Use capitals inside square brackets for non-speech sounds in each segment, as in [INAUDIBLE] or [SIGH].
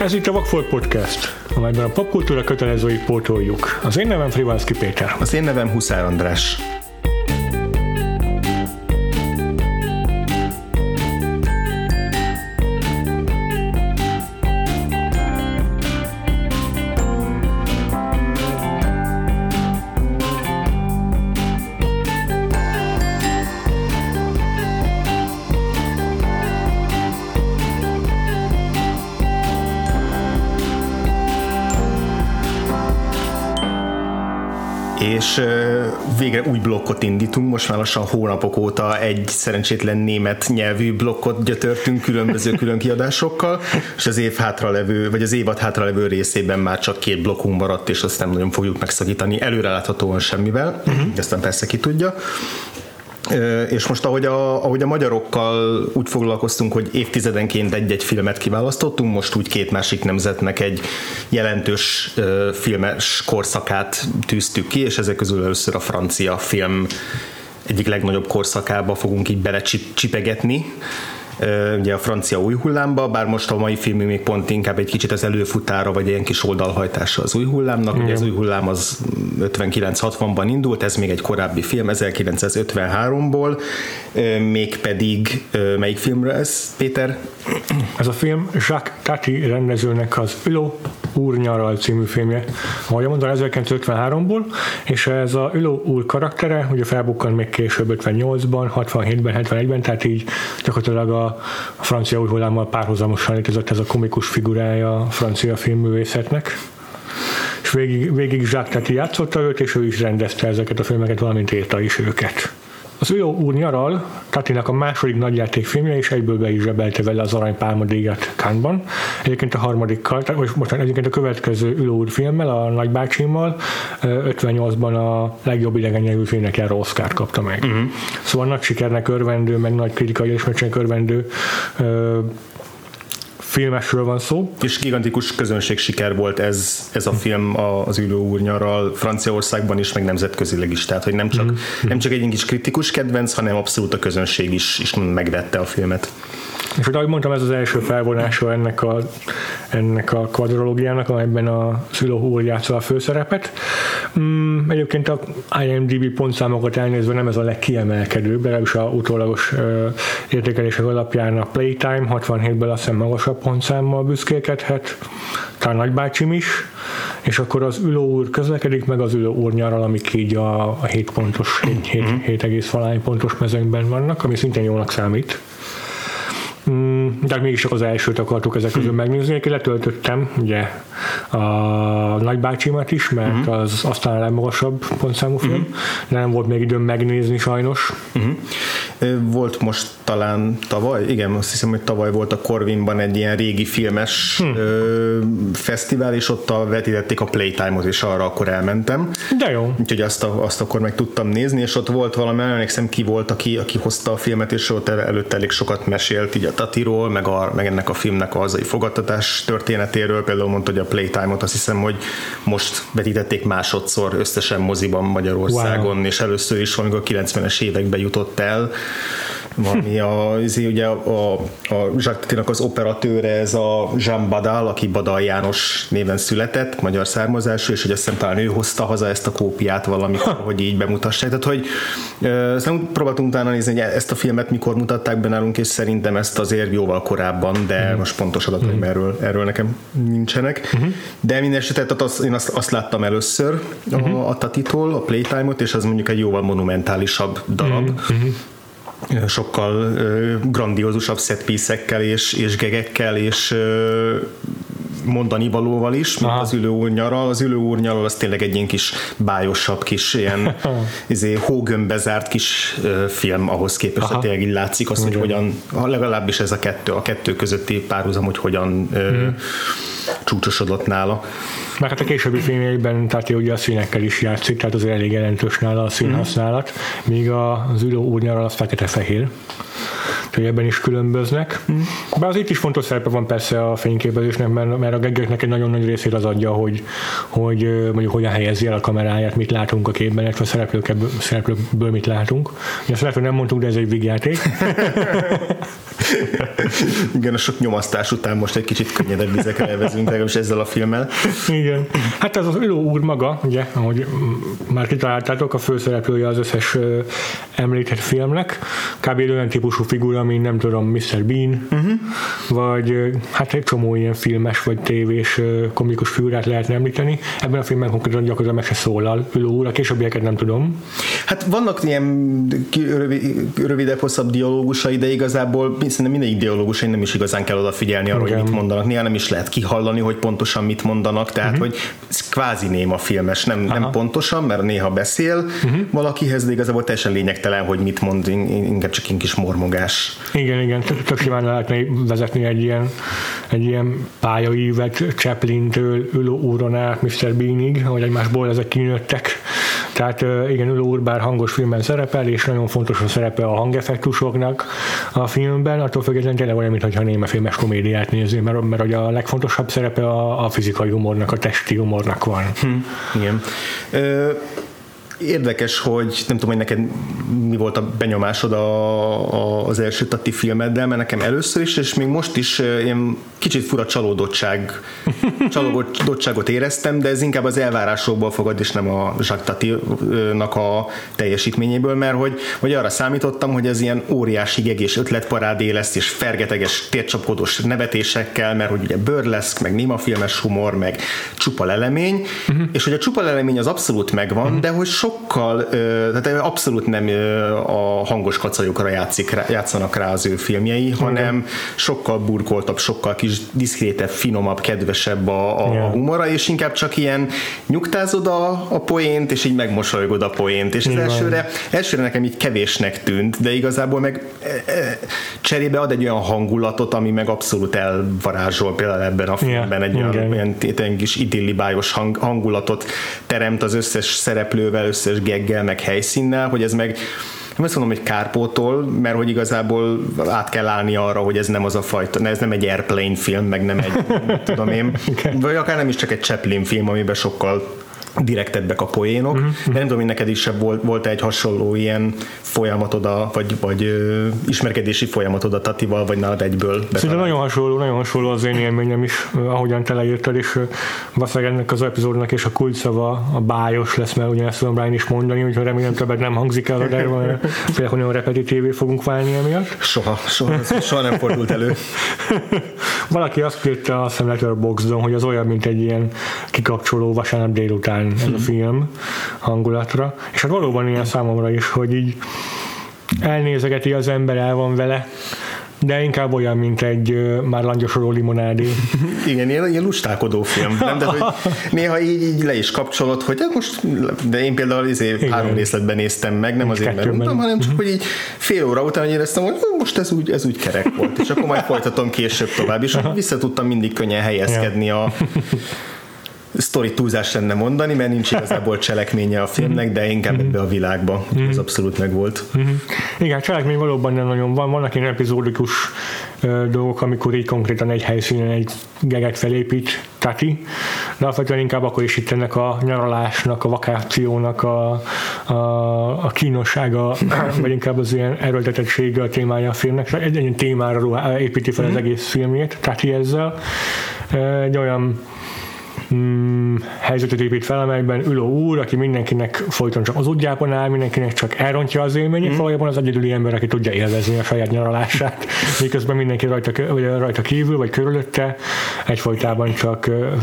Ez itt a Vagfolt Podcast, amelyben a popkultúra kötelezőit pótoljuk. Az én nevem Frivalszki Péter. Az én nevem Huszár András. Végre új blokkot indítunk, most már lassan hónapok óta egy szerencsétlen német nyelvű blokkot gyötörtünk különböző [LAUGHS] külön kiadásokkal, és az év hátralevő, vagy az évad hátralevő részében már csak két blokkunk maradt, és azt nem nagyon fogjuk megszakítani előreláthatóan semmivel, uh-huh. aztán persze ki tudja. És most ahogy a, ahogy a magyarokkal úgy foglalkoztunk, hogy évtizedenként egy-egy filmet kiválasztottunk, most úgy két másik nemzetnek egy jelentős filmes korszakát tűztük ki, és ezek közül először a francia film egyik legnagyobb korszakába fogunk így belecsipegetni ugye a francia új hullámba, bár most a mai film még pont inkább egy kicsit az előfutára, vagy ilyen kis oldalhajtása az új hullámnak. Ugye az új hullám az 59-60-ban indult, ez még egy korábbi film, 1953-ból, mégpedig melyik filmre ez, Péter? Ez a film Jacques Tati rendezőnek az Üló úr nyaral című filmje, ahogy mondom, 1953-ból, és ez a Üló úr karaktere, ugye felbukkan még később 58-ban, 67-ben, 71-ben, tehát így gyakorlatilag a francia új hullámmal párhuzamosan létezett ez a komikus figurája a francia filmművészetnek és végig, végig Jacques Tati játszotta őt, és ő is rendezte ezeket a filmeket, valamint írta is őket. Az Ülő úr nyaral, Tatinak a második nagyjátékfilmje, és egyből be is zsebelte vele az Arany Pálma díjat Kánban. Egyébként a harmadikkal, vagy most egyébként a következő Ülő úr filmmel, a nagybácsimmal, 58-ban a legjobb idegen nyelvű filmnek járó Oscar kapta meg. Uh-huh. Szóval nagy sikernek örvendő, meg nagy kritikai ismertségnek örvendő filmesről van szó. És gigantikus közönség siker volt ez, ez a film az Ülő úr nyaral Franciaországban is, meg nemzetközileg is. Tehát, hogy nem csak, mm-hmm. nem csak egy kis kritikus kedvenc, hanem abszolút a közönség is, is megvette a filmet. És ahogy mondtam, ez az első felvonása ennek a, ennek a kvadrológiának, amelyben a Szülő úr játsza a főszerepet. Mm, egyébként a IMDb pontszámokat elnézve nem ez a legkiemelkedőbb, de is a utólagos uh, értékelések alapján a Playtime 67-ből azt hiszem magasabb pontszámmal büszkélkedhet, talán nagybácsim is, és akkor az ülő úr közlekedik, meg az ülő úr nyaral, amik így a, a 7 pontos, 7, 7, 7, 7 pontos mezőnkben vannak, ami szintén jónak számít. Mm, de mégis az elsőt akartuk ezek közül megnézni, én letöltöttem ugye a nagybácsimat is, mert uh-huh. az aztán a legmagasabb pontszámú film, uh-huh. de nem volt még időm megnézni sajnos. Uh-huh. Volt most talán tavaly, igen, azt hiszem, hogy tavaly volt a Corvinban egy ilyen régi filmes hmm. ö, fesztivál, és ott a vetítették a Playtime-ot, és arra akkor elmentem. De jó. Úgyhogy azt, a, azt akkor meg tudtam nézni, és ott volt valami, emlékszem ki volt, aki, aki hozta a filmet, és ott előtte elég sokat mesélt így a Tatiról, meg, a, meg ennek a filmnek a hazai fogadtatás történetéről, például mondta, hogy a Playtime-ot azt hiszem, hogy most vetítették másodszor összesen moziban Magyarországon, wow. és először is, amikor a 90-es években jutott el, valami a, izé, ugye a, a Jacques az operatőre, ez a Jean Badal, aki Badal János néven született, magyar származású, és hogy azt hiszem talán ő hozta haza ezt a kópiát valamikor, hogy így bemutassák. Tehát, hogy nem próbáltunk utána nézni, hogy ezt a filmet mikor mutatták be nálunk, és szerintem ezt azért jóval korábban, de mm. most pontos adataim mm. erről, erről nekem nincsenek. Mm-hmm. De minden esetre az, én azt, azt láttam először mm-hmm. a, a Tatitól, a Playtime-ot, és az mondjuk egy jóval monumentálisabb darab. Mm-hmm sokkal grandiózusabb setpiecekkel és, és gegekkel és mondani valóval is, mint Aha. az ülő úr nyaral. Az ülő úr nyaral az tényleg egy ilyen kis bájosabb, kis ilyen [LAUGHS] izé, hógömbbe zárt kis uh, film ahhoz képest, hogy tényleg így látszik azt, hogy hogyan, legalábbis ez a kettő, a kettő közötti párhuzam, hogy hogyan uh, csúcsosodott nála. Mert hát a későbbi filmjeiben tehát ugye a színekkel is játszik, tehát az elég jelentős nála a színhasználat, mm. míg az ülő úr nyaral az fekete-fehér. hogy ebben is különböznek. Mm. Bár az itt is fontos szerepe van persze a fényképezésnek, mert, mert a geggeknek egy nagyon nagy részét az adja, hogy, hogy mondjuk hogyan helyezi el a kameráját, mit látunk a képben, illetve a szereplőkből, szereplőkből mit látunk. Ezt lehet, hogy nem mondtuk, de ez egy vigyáték. [LAUGHS] Igen, a sok nyomasztás után most egy kicsit könnyedebb vizekre elvezünk, legalábbis ezzel a filmmel. Igen. Hát ez az Ülő úr maga, ugye, ahogy már kitaláltátok, a főszereplője az összes említett filmnek. Kb. olyan típusú figura, mint nem tudom, Mr. Bean, uh-huh. vagy hát egy csomó ilyen filmes vagy tévés komikus figurát lehetne említeni. Ebben a filmben konkrétan gyakorlatilag meg se szólal Ülő úr, a későbbieket nem tudom. Hát vannak ilyen rövidebb, hosszabb dialógusai, de igazából szerintem minden ideológusai nem is igazán kell odafigyelni arra, hogy mit mondanak. Néha nem is lehet kihallani, hogy pontosan mit mondanak, tehát uh-huh. hogy ez kvázi néma filmes, nem, nem pontosan, mert néha beszél uh-huh. valakihez, de igazából teljesen lényegtelen, hogy mit mond, inkább csak egy kis mormogás. Igen, igen, tök simán lehetne vezetni egy ilyen, egy ilyen pályaívet Chaplin-től Ülő úron át Mr. Beanig, hogy egymásból ezek kinőttek. Tehát igen, Ülő úr bár hangos filmben szerepel, és nagyon fontos a szerepe a hangeffektusoknak a filmben, attól függetlenül tényleg olyan, mintha néma filmes komédiát nézni, mert, mert hogy a legfontosabb szerepe a, a fizikai humornak, a testi humornak van. Hm, igen. Ö, Érdekes, hogy nem tudom, hogy neked mi volt a benyomásod a, a, az első Tati filmeddel, mert nekem először is, és még most is én kicsit fura csalódottság, [LAUGHS] csalódottságot éreztem, de ez inkább az elvárásokból fogad, és nem a Jacques Tati-nak a teljesítményéből, mert hogy, hogy arra számítottam, hogy ez ilyen óriási gegés ötletparádé lesz, és fergeteges, tércsapkodós nevetésekkel, mert hogy ugye burleszk, meg némafilmes humor, meg csupa lelemény, uh-huh. és hogy a csupa lelemény az abszolút megvan, uh-huh. de hogy sokkal, tehát abszolút nem a hangos kacajokra játszik, játszanak rá az ő filmjei, hanem okay. sokkal burkoltabb, sokkal kis diszkrétebb, finomabb, kedvesebb a, a yeah. humora, és inkább csak ilyen nyugtázod a, a poént, és így megmosolygod a poént, és az elsőre, elsőre nekem így kevésnek tűnt, de igazából meg e, e, cserébe ad egy olyan hangulatot, ami meg abszolút elvarázsol például ebben a filmben, yeah. egy olyan, olyan, olyan kis idillibájos hang, hangulatot teremt az összes szereplővel, összes geggel, meg helyszínnel, hogy ez meg nem azt mondom, hogy kárpótol, mert hogy igazából át kell állni arra, hogy ez nem az a fajta, ez nem egy Airplane film, meg nem egy, tudom én, [LAUGHS] vagy akár nem is csak egy Chaplin film, amiben sokkal direktebbek a poénok, uh-huh. de nem tudom, hogy neked is volt, volt egy hasonló ilyen folyamatod, a, vagy, vagy ö, ismerkedési folyamatod a Tatival, vagy nálad egyből Szerintem nagyon hasonló, nagyon hasonló az én élményem is, ahogyan te leírtad, és valószínűleg ennek az epizódnak és a kulcsszava a bájos lesz, mert ugyanezt tudom Brian is mondani, úgyhogy remélem többet nem hangzik el, de félek, hogy nagyon repetitívé fogunk válni emiatt. Soha, soha, soha nem fordult elő. [LAUGHS] Valaki azt írta a Letterboxdon, hogy az olyan, mint egy ilyen kikapcsoló vasárnap délután ez a film hangulatra, és hát valóban ilyen számomra is, hogy így elnézegeti az ember, el van vele, de inkább olyan, mint egy már langyosoló limonádé. [LAUGHS] Igen, ilyen, ilyen lustálkodó film. Nem? De, hogy néha így, így le is kapcsolod, hogy hát most, de én például izé három részletben néztem meg, nem azért, mert mondtam, hanem csak, hogy így fél óra után éreztem, hogy most ez úgy, ez úgy kerek volt, és akkor majd folytatom később tovább, és vissza tudtam mindig könnyen helyezkedni a [LAUGHS] sztori túlzás lenne mondani, mert nincs igazából cselekménye a filmnek, de inkább ebbe a világba. Mm-hmm. Ez abszolút megvolt. Mm-hmm. Igen, cselekmény valóban nem nagyon van. Vannak ilyen epizódikus dolgok, amikor így konkrétan egy helyszínen egy geget felépít Tati, de alapvetően inkább akkor is itt ennek a nyaralásnak, a vakációnak a, a, a kínossága, [CLEARS THROAT] vagy inkább az ilyen erőltetettsége a témája a filmnek. Egy, egy témára építi fel az mhm. egész filmjét, Tati ezzel. Egy olyan mm, helyzetet épít fel, amelyben ülő úr, aki mindenkinek folyton csak az útjában áll, mindenkinek csak elrontja az élményét, mm. valójában az egyedüli ember, aki tudja élvezni a saját nyaralását, [LAUGHS] miközben mindenki rajta, vagy rajta kívül, vagy körülötte egyfolytában csak ö,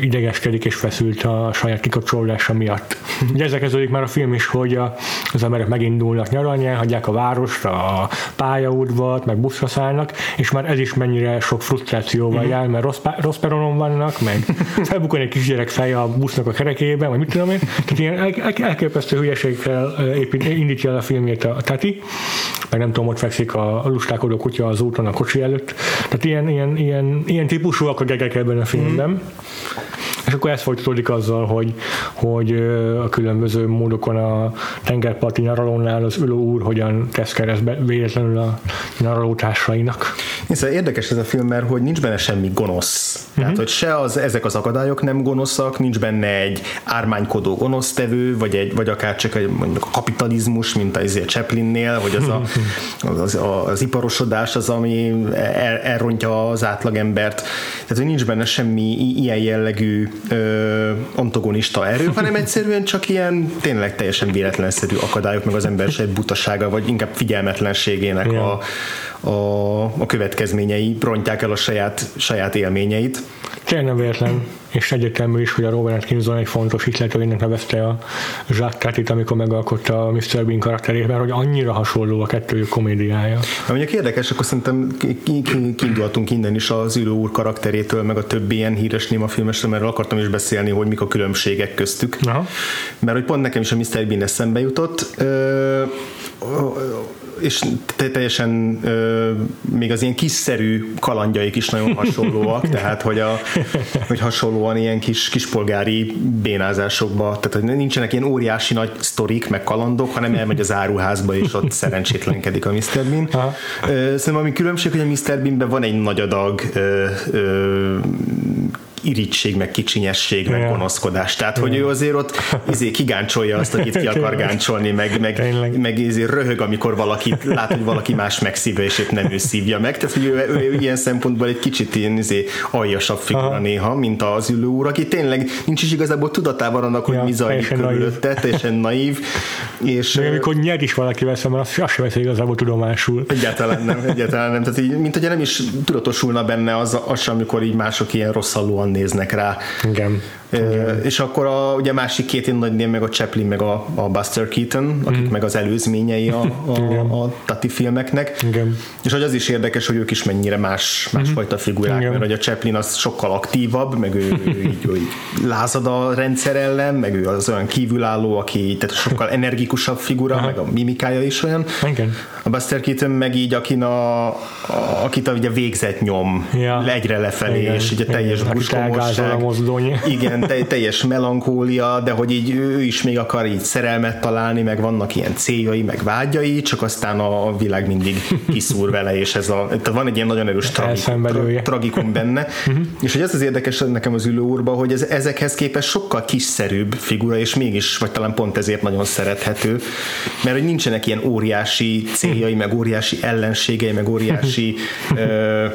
idegeskedik és feszült a saját kikapcsolódása miatt. Ugye ezzel kezdődik már a film is, hogy a, az emberek megindulnak nyaralni, hagyják a várost, a pályaudvat, meg buszra szállnak, és már ez is mennyire sok frusztrációval mm. jár, mert rossz, rossz peronon vannak, meg [LAUGHS] felbukkan egy kisgyerek feje a busznak a kerekében, vagy mit tudom én. Tehát ilyen el, el, elképesztő hülyeségkel épít, indítja el a filmjét a Tati, meg nem tudom, ott fekszik a lustákodó kutya az úton a kocsi előtt. Tehát ilyen, ilyen, ilyen, ilyen típusúak a gegek ebben a filmben. Mm. És akkor ez folytatódik azzal, hogy, hogy ö, a különböző módokon a tengerparti nyaralónál az ülő úr hogyan tesz keresztbe véletlenül a nyaralótársainak. Szóval érdekes ez a film, mert hogy nincs benne semmi gonosz. Mhm. Tehát, hogy se az, ezek az akadályok nem gonoszak, nincs benne egy ármánykodó gonosztevő, vagy, egy, vagy akár csak egy, mondjuk a kapitalizmus, mint a izé Chaplinnél, hogy az, a, az, az, az iparosodás az, ami el, elrontja az átlagembert. Tehát, hogy nincs benne semmi ilyen jellegű ö, antagonista erő, [LAUGHS] hanem egyszerűen csak ilyen tényleg teljesen véletlenszerű akadályok, meg az ember se butasága, vagy inkább figyelmetlenségének Igen. a, a, a következményei rontják el a saját, saját élményeit. Tényleg nem véletlen, és egyértelmű is, hogy a Robert Atkinson egy fontos ihletőjének nevezte a Tatit, amikor megalkotta a Mr. Bean karakterét, mert hogy annyira hasonló a kettőjük komédiája. Ha mondjuk érdekes, akkor szerintem ki- ki- ki- kiindultunk innen is az ülő úr karakterétől, meg a többi ilyen híres némafilmesről, mert akartam is beszélni, hogy mik a különbségek köztük. Aha. Mert hogy pont nekem is a Mr. Bean eszembe jutott, és te- teljesen ö, még az ilyen kiszerű kalandjaik is nagyon hasonlóak, [LAUGHS] tehát hogy, a, hogy hasonlóan ilyen kis kispolgári bénázásokba, tehát hogy nincsenek ilyen óriási nagy sztorik, meg kalandok, hanem elmegy az áruházba, és ott szerencsétlenkedik a Mr. Bean. Aha. Ö, Szerintem ami különbség, hogy a Mr. Beanben van egy nagy adag ö, ö, irigység, meg kicsinyesség, meg gonoszkodás. Tehát, hogy ő azért ott izé kigáncsolja azt, akit ki akar [LAUGHS] gáncsolni, meg, meg, Tényleg. meg izé röhög, amikor valakit lát, hogy valaki más megszívja, és épp nem ő szívja meg. Tehát, hogy ő, ő, ő ilyen szempontból egy kicsit ilyen izé aljasabb figura Aha. néha, mint az ülő úr, aki tényleg nincs is igazából tudatában annak, hogy Ja, mi zajlik körülötte, teljesen naív. És, De amikor nyer is valakivel szemben, azt, azt sem veszi igazából tudomásul. Egyáltalán nem, egyáltalán nem. Tehát így, mint hogyha nem is tudatosulna benne az, az amikor így mások ilyen rosszallóan néznek rá. Igen. És akkor a ugye másik két én nagy név, meg a Chaplin, meg a, a Buster Keaton, akik meg az előzményei a, a, a Tati filmeknek. Igen. És hogy az is érdekes, hogy ők is mennyire más, másfajta figurák, Igen. mert hogy a Chaplin az sokkal aktívabb, meg ő, ő, így, ő így lázad a rendszer ellen, meg ő az olyan kívülálló, aki tehát sokkal energikusabb figura, meg a mimikája is olyan. Igen. A Buster Keaton meg így, akin a, a, akit a, ugye végzett nyom Ja. egyre lefelé, Igen. és ugye teljes Igen. Igen, te, teljes melankólia, de hogy így ő is még akar így szerelmet találni, meg vannak ilyen céljai, meg vágyai, csak aztán a világ mindig kiszúr vele, és ez a, tehát van egy ilyen nagyon erős tragi, Elszenvedője. tra, tragikum benne. és hogy ez az érdekes nekem az ülő úrban, hogy ez, ezekhez képest sokkal kiszerűbb figura, és mégis, vagy talán pont ezért nagyon szerethető, mert hogy nincsenek ilyen óriási céljai, meg óriási ellenségei, meg óriási [LAUGHS] ö,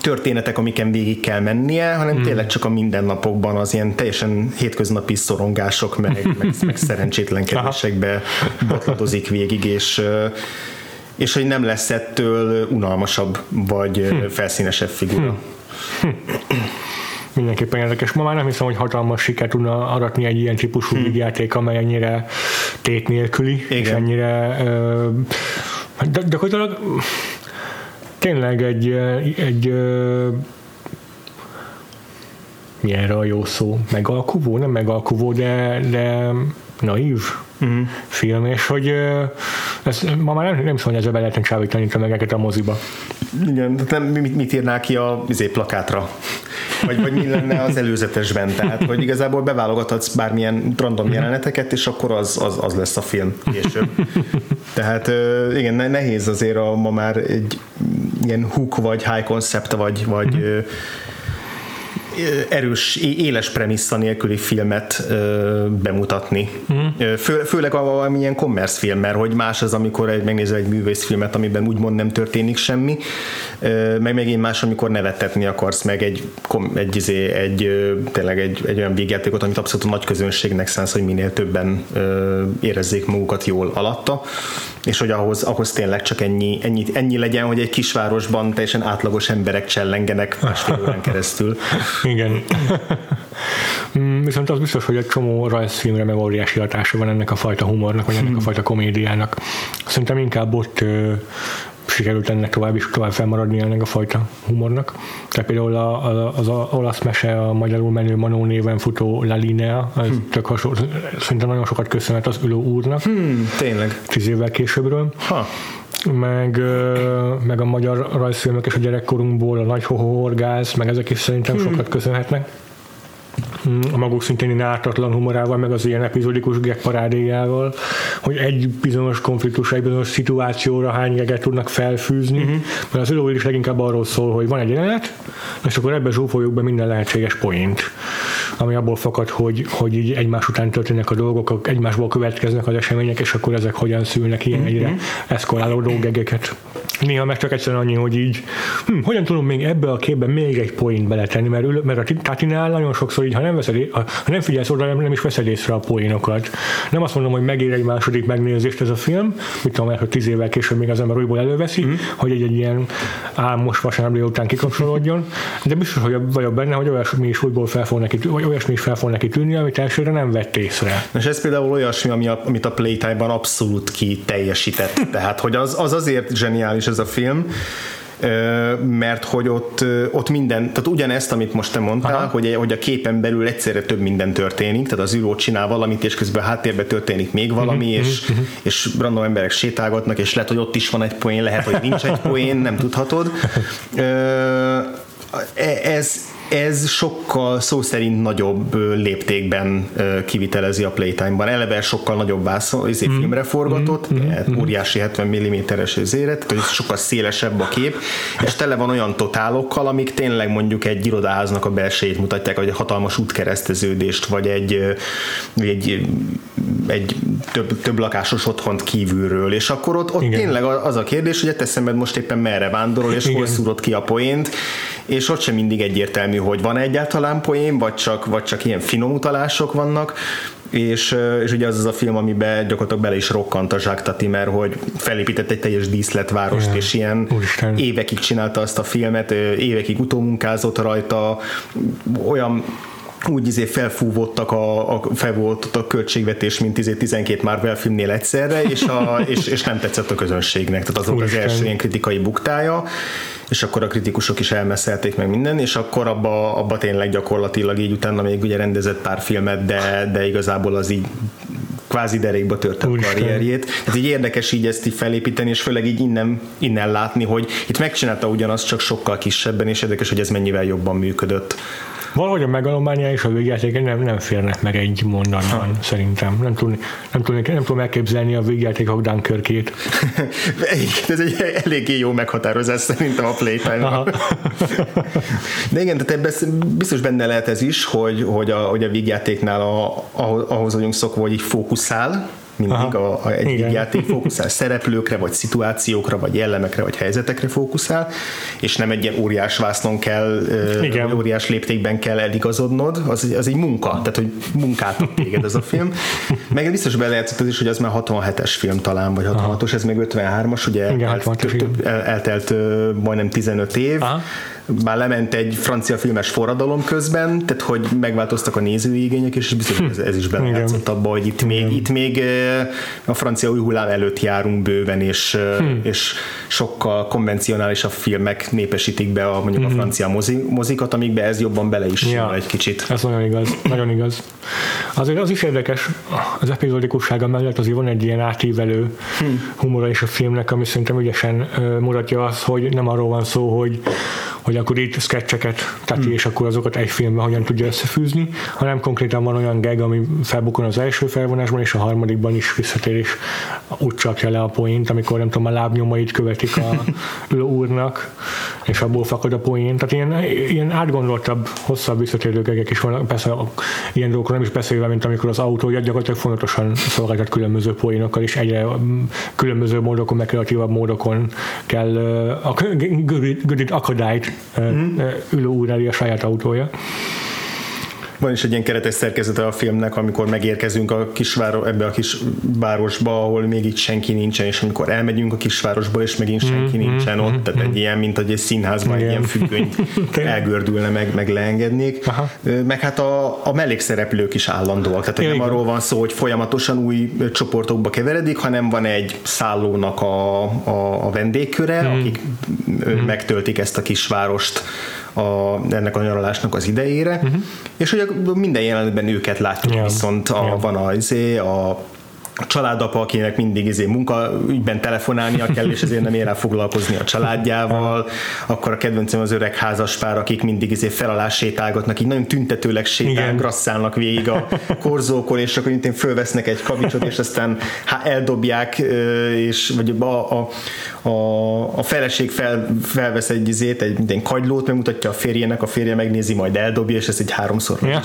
történetek, amiken végig kell mennie, hanem Hmm. tényleg csak a mindennapokban az ilyen teljesen hétköznapi szorongások, meg, [LAUGHS] meg, meg szerencsétlenkedésekbe botladozik végig, és és hogy nem lesz ettől unalmasabb vagy ö, felszínesebb figura. Mindenképpen érdekes. Ma már nem hiszem, hogy hatalmas sikert tudna aratni egy ilyen típusú hmm. játék, amely ennyire tét nélküli, és Igen. ennyire ö, de, gyakorlatilag tényleg egy, egy mi erre a jó szó? Megalkuvó? Nem megalkuvó, de, de naív uh-huh. film, és hogy ez, ma már nem, nem szól, hogy ezzel be lehetne csábítani a tömegeket a moziba. Igen, tehát nem, mit, mit írnál ki a izé, plakátra? Vagy, vagy mi lenne az előzetesben? Tehát, hogy igazából beválogathatsz bármilyen random jeleneteket, és akkor az, az, az lesz a film később. Tehát igen, ne- nehéz azért a, ma már egy ilyen hook, vagy high concept, vagy, vagy ö, erős, éles premissza nélküli filmet ö, bemutatni. Mm. Fő, főleg a, a ilyen commerce film, mert hogy más az, amikor egy, megnézel egy művészfilmet, amiben úgymond nem történik semmi, ö, meg megint más, amikor nevettetni akarsz, meg egy, egy, izé, egy ö, tényleg egy, egy olyan végjátékot, amit abszolút a nagy közönségnek szánsz, hogy minél többen ö, érezzék magukat jól alatta, és hogy ahhoz, ahhoz tényleg csak ennyi, ennyi, ennyi legyen, hogy egy kisvárosban teljesen átlagos emberek csellengenek másfél órán [LAUGHS] keresztül. Igen. [LAUGHS] Mm, Viszont az biztos, hogy egy csomó rajzfilmre meg óriási hatása van ennek a fajta humornak, vagy ennek a fajta komédiának. Szerintem inkább ott ö, sikerült ennek tovább is tovább felmaradni ennek a fajta humornak. Tehát például a, a, az a, olasz mese, a magyarul menő Manó néven futó La Linea, az hmm. tök hasonló, szerintem nagyon sokat köszönhet az ülő úrnak, Hmm, tényleg. tíz évvel későbbről. Ha. Meg, meg a magyar rajzfilmek és a gyerekkorunkból a nagy hohorgáz, meg ezek is szerintem hmm. sokat köszönhetnek a maguk szintén ártatlan humorával, meg az ilyen epizódikus gag parádéjával, hogy egy bizonyos konfliktus, egy bizonyos szituációra hány geget tudnak felfűzni, uh-huh. mert az előbb is leginkább arról szól, hogy van egy jelenet, és akkor ebbe zsúfoljuk be minden lehetséges poént ami abból fakad, hogy, hogy így egymás után történnek a dolgok, egymásból következnek az események, és akkor ezek hogyan szülnek ilyen mm-hmm. egyre eszkoláló dolgegeket. Néha meg csak egyszerűen annyi, hogy így, hm, hogyan tudom még ebbe a képbe még egy point beletenni, mert, mert a Tatinál nagyon sokszor így, ha nem, veszed, ha nem figyelsz oda, nem, nem is veszed észre a poénokat. Nem azt mondom, hogy megér egy második megnézést ez a film, mit tudom, mert hogy tíz évvel később még az ember újból előveszi, mm. hogy egy, egy ilyen álmos vasárnap után kikapcsolódjon, de biztos hogy vagyok benne, hogy olyasmi is újból fel fog neki, vagy olyasmi is fel fog neki tűnni, amit elsőre nem vett észre. És ez például olyasmi, ami a, amit a Playtime-ban abszolút ki teljesített. [LAUGHS] Tehát, hogy az, az azért zseniális ez a film, mert hogy ott, ott minden, tehát ugyanezt, amit most te mondtál, hogy, hogy a képen belül egyszerre több minden történik, tehát az űró csinál valamit, és közben a háttérben történik még valami, uh-huh, és, uh-huh. és random emberek sétálgatnak, és lehet, hogy ott is van egy poén, lehet, hogy nincs egy poén, nem tudhatod. [LAUGHS] Ez, ez sokkal szó szerint nagyobb léptékben kivitelezi a Playtime-ban. Eleve sokkal nagyobb vászon, izé, mm. filmre forgatott, mm. Mm. óriási 70 mm-es zéret, tehát sokkal szélesebb a kép, és tele van olyan totálokkal, amik tényleg mondjuk egy irodaháznak a belsejét mutatják, vagy egy hatalmas útkereszteződést, vagy egy, egy, egy több, több lakásos otthont kívülről, és akkor ott, ott tényleg az a kérdés, hogy a te szemed most éppen merre vándorol, és Igen. hol szúrod ki a poént, és ott sem mindig egyértelmű, hogy van egyáltalán poén, vagy csak, vagy csak ilyen finom utalások vannak, és, és ugye az az a film, amiben gyakorlatilag bele is rokkant a Jacques Tati, mert hogy felépített egy teljes díszletvárost, Igen. és ilyen Úristen. évekig csinálta azt a filmet, évekig utómunkázott rajta, olyan úgy izé felfúvottak a, a felfúvott a költségvetés, mint izé 12 Marvel filmnél egyszerre, és, a, és, és nem tetszett a közönségnek. Tehát az volt az első ilyen kritikai buktája, és akkor a kritikusok is elmeszelték meg minden, és akkor abba, abba tényleg gyakorlatilag így utána még ugye rendezett pár filmet, de, de igazából az így kvázi derékba tört a karrierjét. Tehát így érdekes így ezt így felépíteni, és főleg így innen, innen látni, hogy itt megcsinálta ugyanazt, csak sokkal kisebben, és érdekes, hogy ez mennyivel jobban működött. Valahogy a megalománia és a végjáték nem, nem férnek meg egy mondatban, ha. szerintem. Nem, tud, nem, tud, nem tudom elképzelni a végjátékok Dunkirkét. [LAUGHS] Ez egy eléggé jó meghatározás szerintem a playtime [LAUGHS] De igen, tehát ebben biztos benne lehet ez is, hogy, hogy, a, hogy a végjátéknál a, ahhoz vagyunk szokva, hogy így fókuszál, mindig a, a egy Igen. játék fókuszál. Szereplőkre, vagy szituációkra, vagy jellemekre, vagy helyzetekre fókuszál, és nem egy ilyen óriás vásznon kell, Igen. óriás léptékben kell eligazodnod, az, az egy munka, tehát hogy munkát ad téged ez a film. Meg biztos belejátszott az is, hogy az már 67-es film talán, vagy 66-os, ez meg 53-as, ugye Igen, eltelt, eltelt majdnem 15 év, Aha már lement egy francia filmes forradalom közben, tehát hogy megváltoztak a nézői igények, és biztos, hogy ez, ez is belejátszott abba, hogy itt még, itt még a francia új hullám előtt járunk bőven, és, hmm. és sokkal konvencionálisabb filmek népesítik be a, mondjuk a hmm. francia mozi, mozikat, amikbe ez jobban bele is ja. egy kicsit. Ez nagyon igaz, nagyon igaz. Azért az is érdekes, az epizódikussága mellett azért van egy ilyen átívelő hmm. humora is a filmnek, ami szerintem ügyesen mutatja azt, hogy nem arról van szó, hogy hogy akkor itt sketcheket teti, hmm. és akkor azokat egy filmben hogyan tudja összefűzni, hanem konkrétan van olyan gag, ami felbukon az első felvonásban, és a harmadikban is visszatér, és úgy csapja le a poént, amikor nem tudom, a lábnyomait követik a úrnak, és abból fakad a poén. Tehát ilyen, ilyen átgondoltabb, hosszabb visszatérő gegek is vannak, persze ilyen dolgokról nem is beszélve, mint amikor az autó gyakorlatilag fontosan szolgáltat különböző poénokkal, és egyre különböző módokon, meg kreatívabb módokon kell a gödít akadályt ülő úr a saját autója. Van is egy ilyen keretes szerkezete a filmnek, amikor megérkezünk a kisváros, ebbe a kis városba, ahol még itt senki nincsen, és amikor elmegyünk a kisvárosba, és megint senki mm, nincsen mm, ott, tehát mm. egy ilyen, mint egy színházban Igen. egy ilyen függönyt [LAUGHS] elgördülne, meg, meg leengednék. Aha. Meg hát a, a mellékszereplők is állandóak, tehát Igen. nem arról van szó, hogy folyamatosan új csoportokba keveredik, hanem van egy szállónak a, a, a vendégköre, mm. akik mm. megtöltik ezt a kisvárost a, ennek a nyaralásnak az idejére, uh-huh. és hogy minden jelenetben őket látjuk, yeah. viszont a, yeah. van a, izé, a a családapa, akinek mindig izé munkaügyben telefonálnia kell, és ezért nem ér el foglalkozni a családjával, akkor a kedvencem az öreg házaspár, akik mindig izé felalás sétálgatnak, így nagyon tüntetőleg sétálnak, grasszálnak végig a korzókon, és akkor én fölvesznek egy kavicsot, és aztán hát eldobják, és vagy a, a, a, a feleség fel, felvesz egy izét, egy minden kagylót, megmutatja a férjének, a férje megnézi, majd eldobja, és ez egy háromszor ja.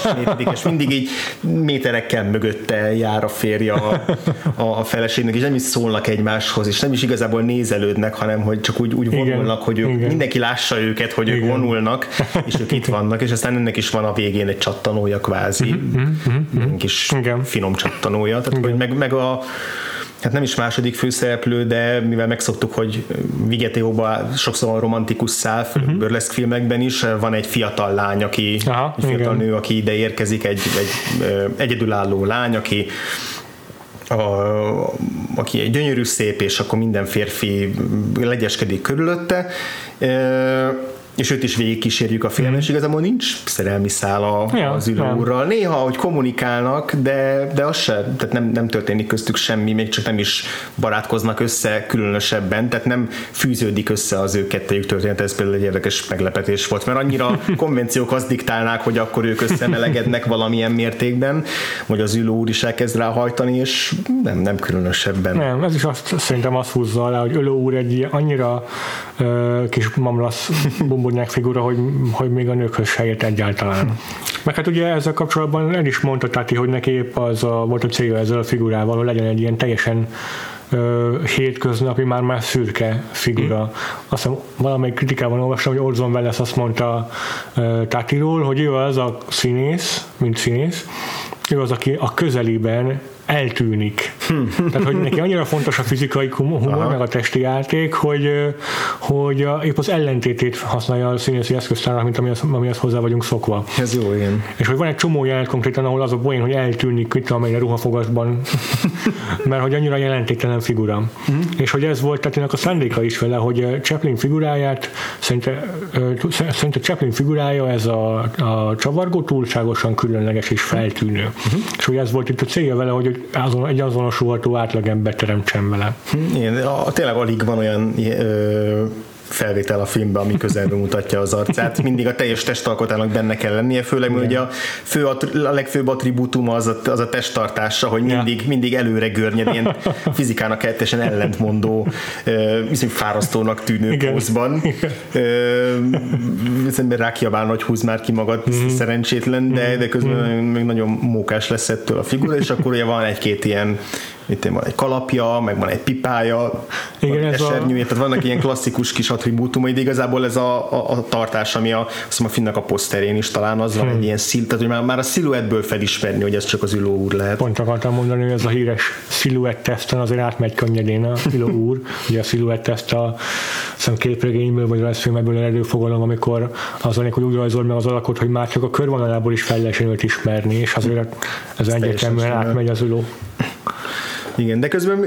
és mindig így méterekkel mögötte jár a férje a, [LAUGHS] a, a feleségnek, és nem is szólnak egymáshoz, és nem is igazából nézelődnek, hanem hogy csak úgy, úgy vonulnak, Igen. hogy ők, Igen. mindenki lássa őket, hogy Igen. ők vonulnak, és ők itt vannak, és aztán ennek is van a végén egy csattanója kvázi, uh-huh, uh-huh, kis Igen. finom csattanója, tehát hogy meg, meg a hát nem is második főszereplő, de mivel megszoktuk, hogy Vigeteóban sokszor van romantikus szál, uh-huh. burleszk filmekben is, van egy fiatal lány, aki, Aha, egy fiatal igen. nő, aki ide érkezik, egy, egy egyedülálló lány, aki a, aki egy gyönyörű szép, és akkor minden férfi legyeskedik körülötte és őt is végig kísérjük a filmen, és igazából nincs szerelmi szála ja, az ülőúrral. Néha, hogy kommunikálnak, de, de az se, tehát nem, nem történik köztük semmi, még csak nem is barátkoznak össze különösebben, tehát nem fűződik össze az ő kettőjük történet, ez például egy érdekes meglepetés volt, mert annyira [LAUGHS] konvenciók azt diktálnák, hogy akkor ők összemelegednek valamilyen mértékben, hogy az ülő úr is elkezd ráhajtani, és nem, nem különösebben. Nem, ez is azt szerintem azt húzza alá, hogy Ölő úr egy annyira kis mamlasz Bombonyák figura, hogy, hogy még a nőkhöz se ért egyáltalán. Meg hát ugye ezzel kapcsolatban el is mondta Tati, hogy neki épp az a, volt a célja ezzel a figurával, hogy legyen egy ilyen teljesen hétköznapi, már már szürke figura. Mm. Azt hiszem valamelyik kritikában olvastam, hogy Orson Welles azt mondta ö, Tatiról, hogy ő az a színész, mint színész, ő az, aki a közelében eltűnik. Tehát, hogy neki annyira fontos a fizikai humor, Aha. meg a testi játék, hogy, hogy épp az ellentétét használja a színészi eszköztárnak, mint amihez, amihez hozzá vagyunk szokva. Ez jó, igen. És hogy van egy csomó jelenet konkrétan, ahol az a poén, hogy eltűnik itt, amely a ruhafogasban, [LAUGHS] mert hogy annyira jelentéktelen figura. Uh-huh. És hogy ez volt tehát a szándéka is vele, hogy Chaplin figuráját, szerinte, szerinte Chaplin figurája ez a, a csavargó túlságosan különleges és feltűnő. Uh-huh. És hogy ez volt itt a célja vele, hogy azon, egy azonosulható átlagember teremtsen vele. Igen, a, tényleg alig van olyan ö, felvétel a filmben, ami közelben mutatja az arcát. Mindig a teljes testalkotának benne kell lennie, főleg, mert ugye a, fő, a legfőbb attribútum az a, az a testtartása, hogy mindig, ja. mindig előre görnyed, ilyen fizikának teljesen ellentmondó, viszont fárasztónak tűnő Igen. pózban. Viszont rákiabálna, hogy húz már ki magad, mm. szerencsétlen, de, de közben mm. még nagyon mókás lesz ettől a figura, és akkor ugye van egy-két ilyen itt van egy kalapja, meg van egy pipája, Igen, van egy esernyője, a... tehát vannak ilyen klasszikus kis attribútumai, de igazából ez a, a, a tartás, ami a, azt a finnek a poszterén is talán az van hmm. egy ilyen szil, tehát hogy már, már a sziluettből felismerni, hogy ez csak az ülő úr lehet. Pont akartam mondani, hogy ez a híres sziluett teszten azért átmegy könnyedén a ülő úr. Ugye a sziluett teszt a hiszem képregényből vagy rajzfilmekből eredő fogalom, amikor az van, hogy úgy rajzol meg az alakot, hogy már csak a körvonalából is fel lehet ismerni, és azért ez egyértelműen átmegy az ülő. Igen, de közben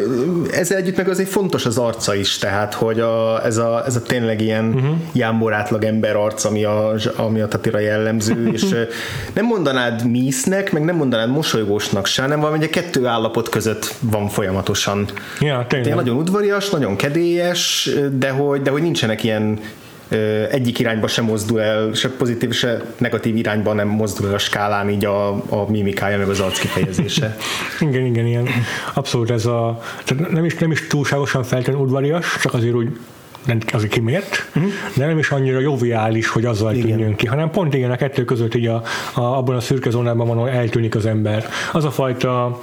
ezzel együtt meg azért fontos az arca is, tehát, hogy a, ez, a, ez a tényleg ilyen uh-huh. jámbor átlag ember arc, ami a, ami a Tatira jellemző, [LAUGHS] és nem mondanád mísznek, meg nem mondanád mosolygósnak se, hanem valami egy kettő állapot között van folyamatosan. Ja, tényleg. tényleg. nagyon udvarias, nagyon kedélyes, de hogy, de hogy nincsenek ilyen egyik irányba sem mozdul el, se pozitív, se negatív irányba nem mozdul el a skálán így a, a mimikája, meg az arc kifejezése. [LAUGHS] igen, igen, igen. Abszolút ez a, tehát nem is, nem is túlságosan feltűnő udvarias, csak azért úgy nem azért kimért, uh-huh. de nem is annyira joviális, hogy azzal igen. tűnjön ki, hanem pont igen, a kettő között így a, a, abban a szürke zónában van, ahol eltűnik az ember. Az a fajta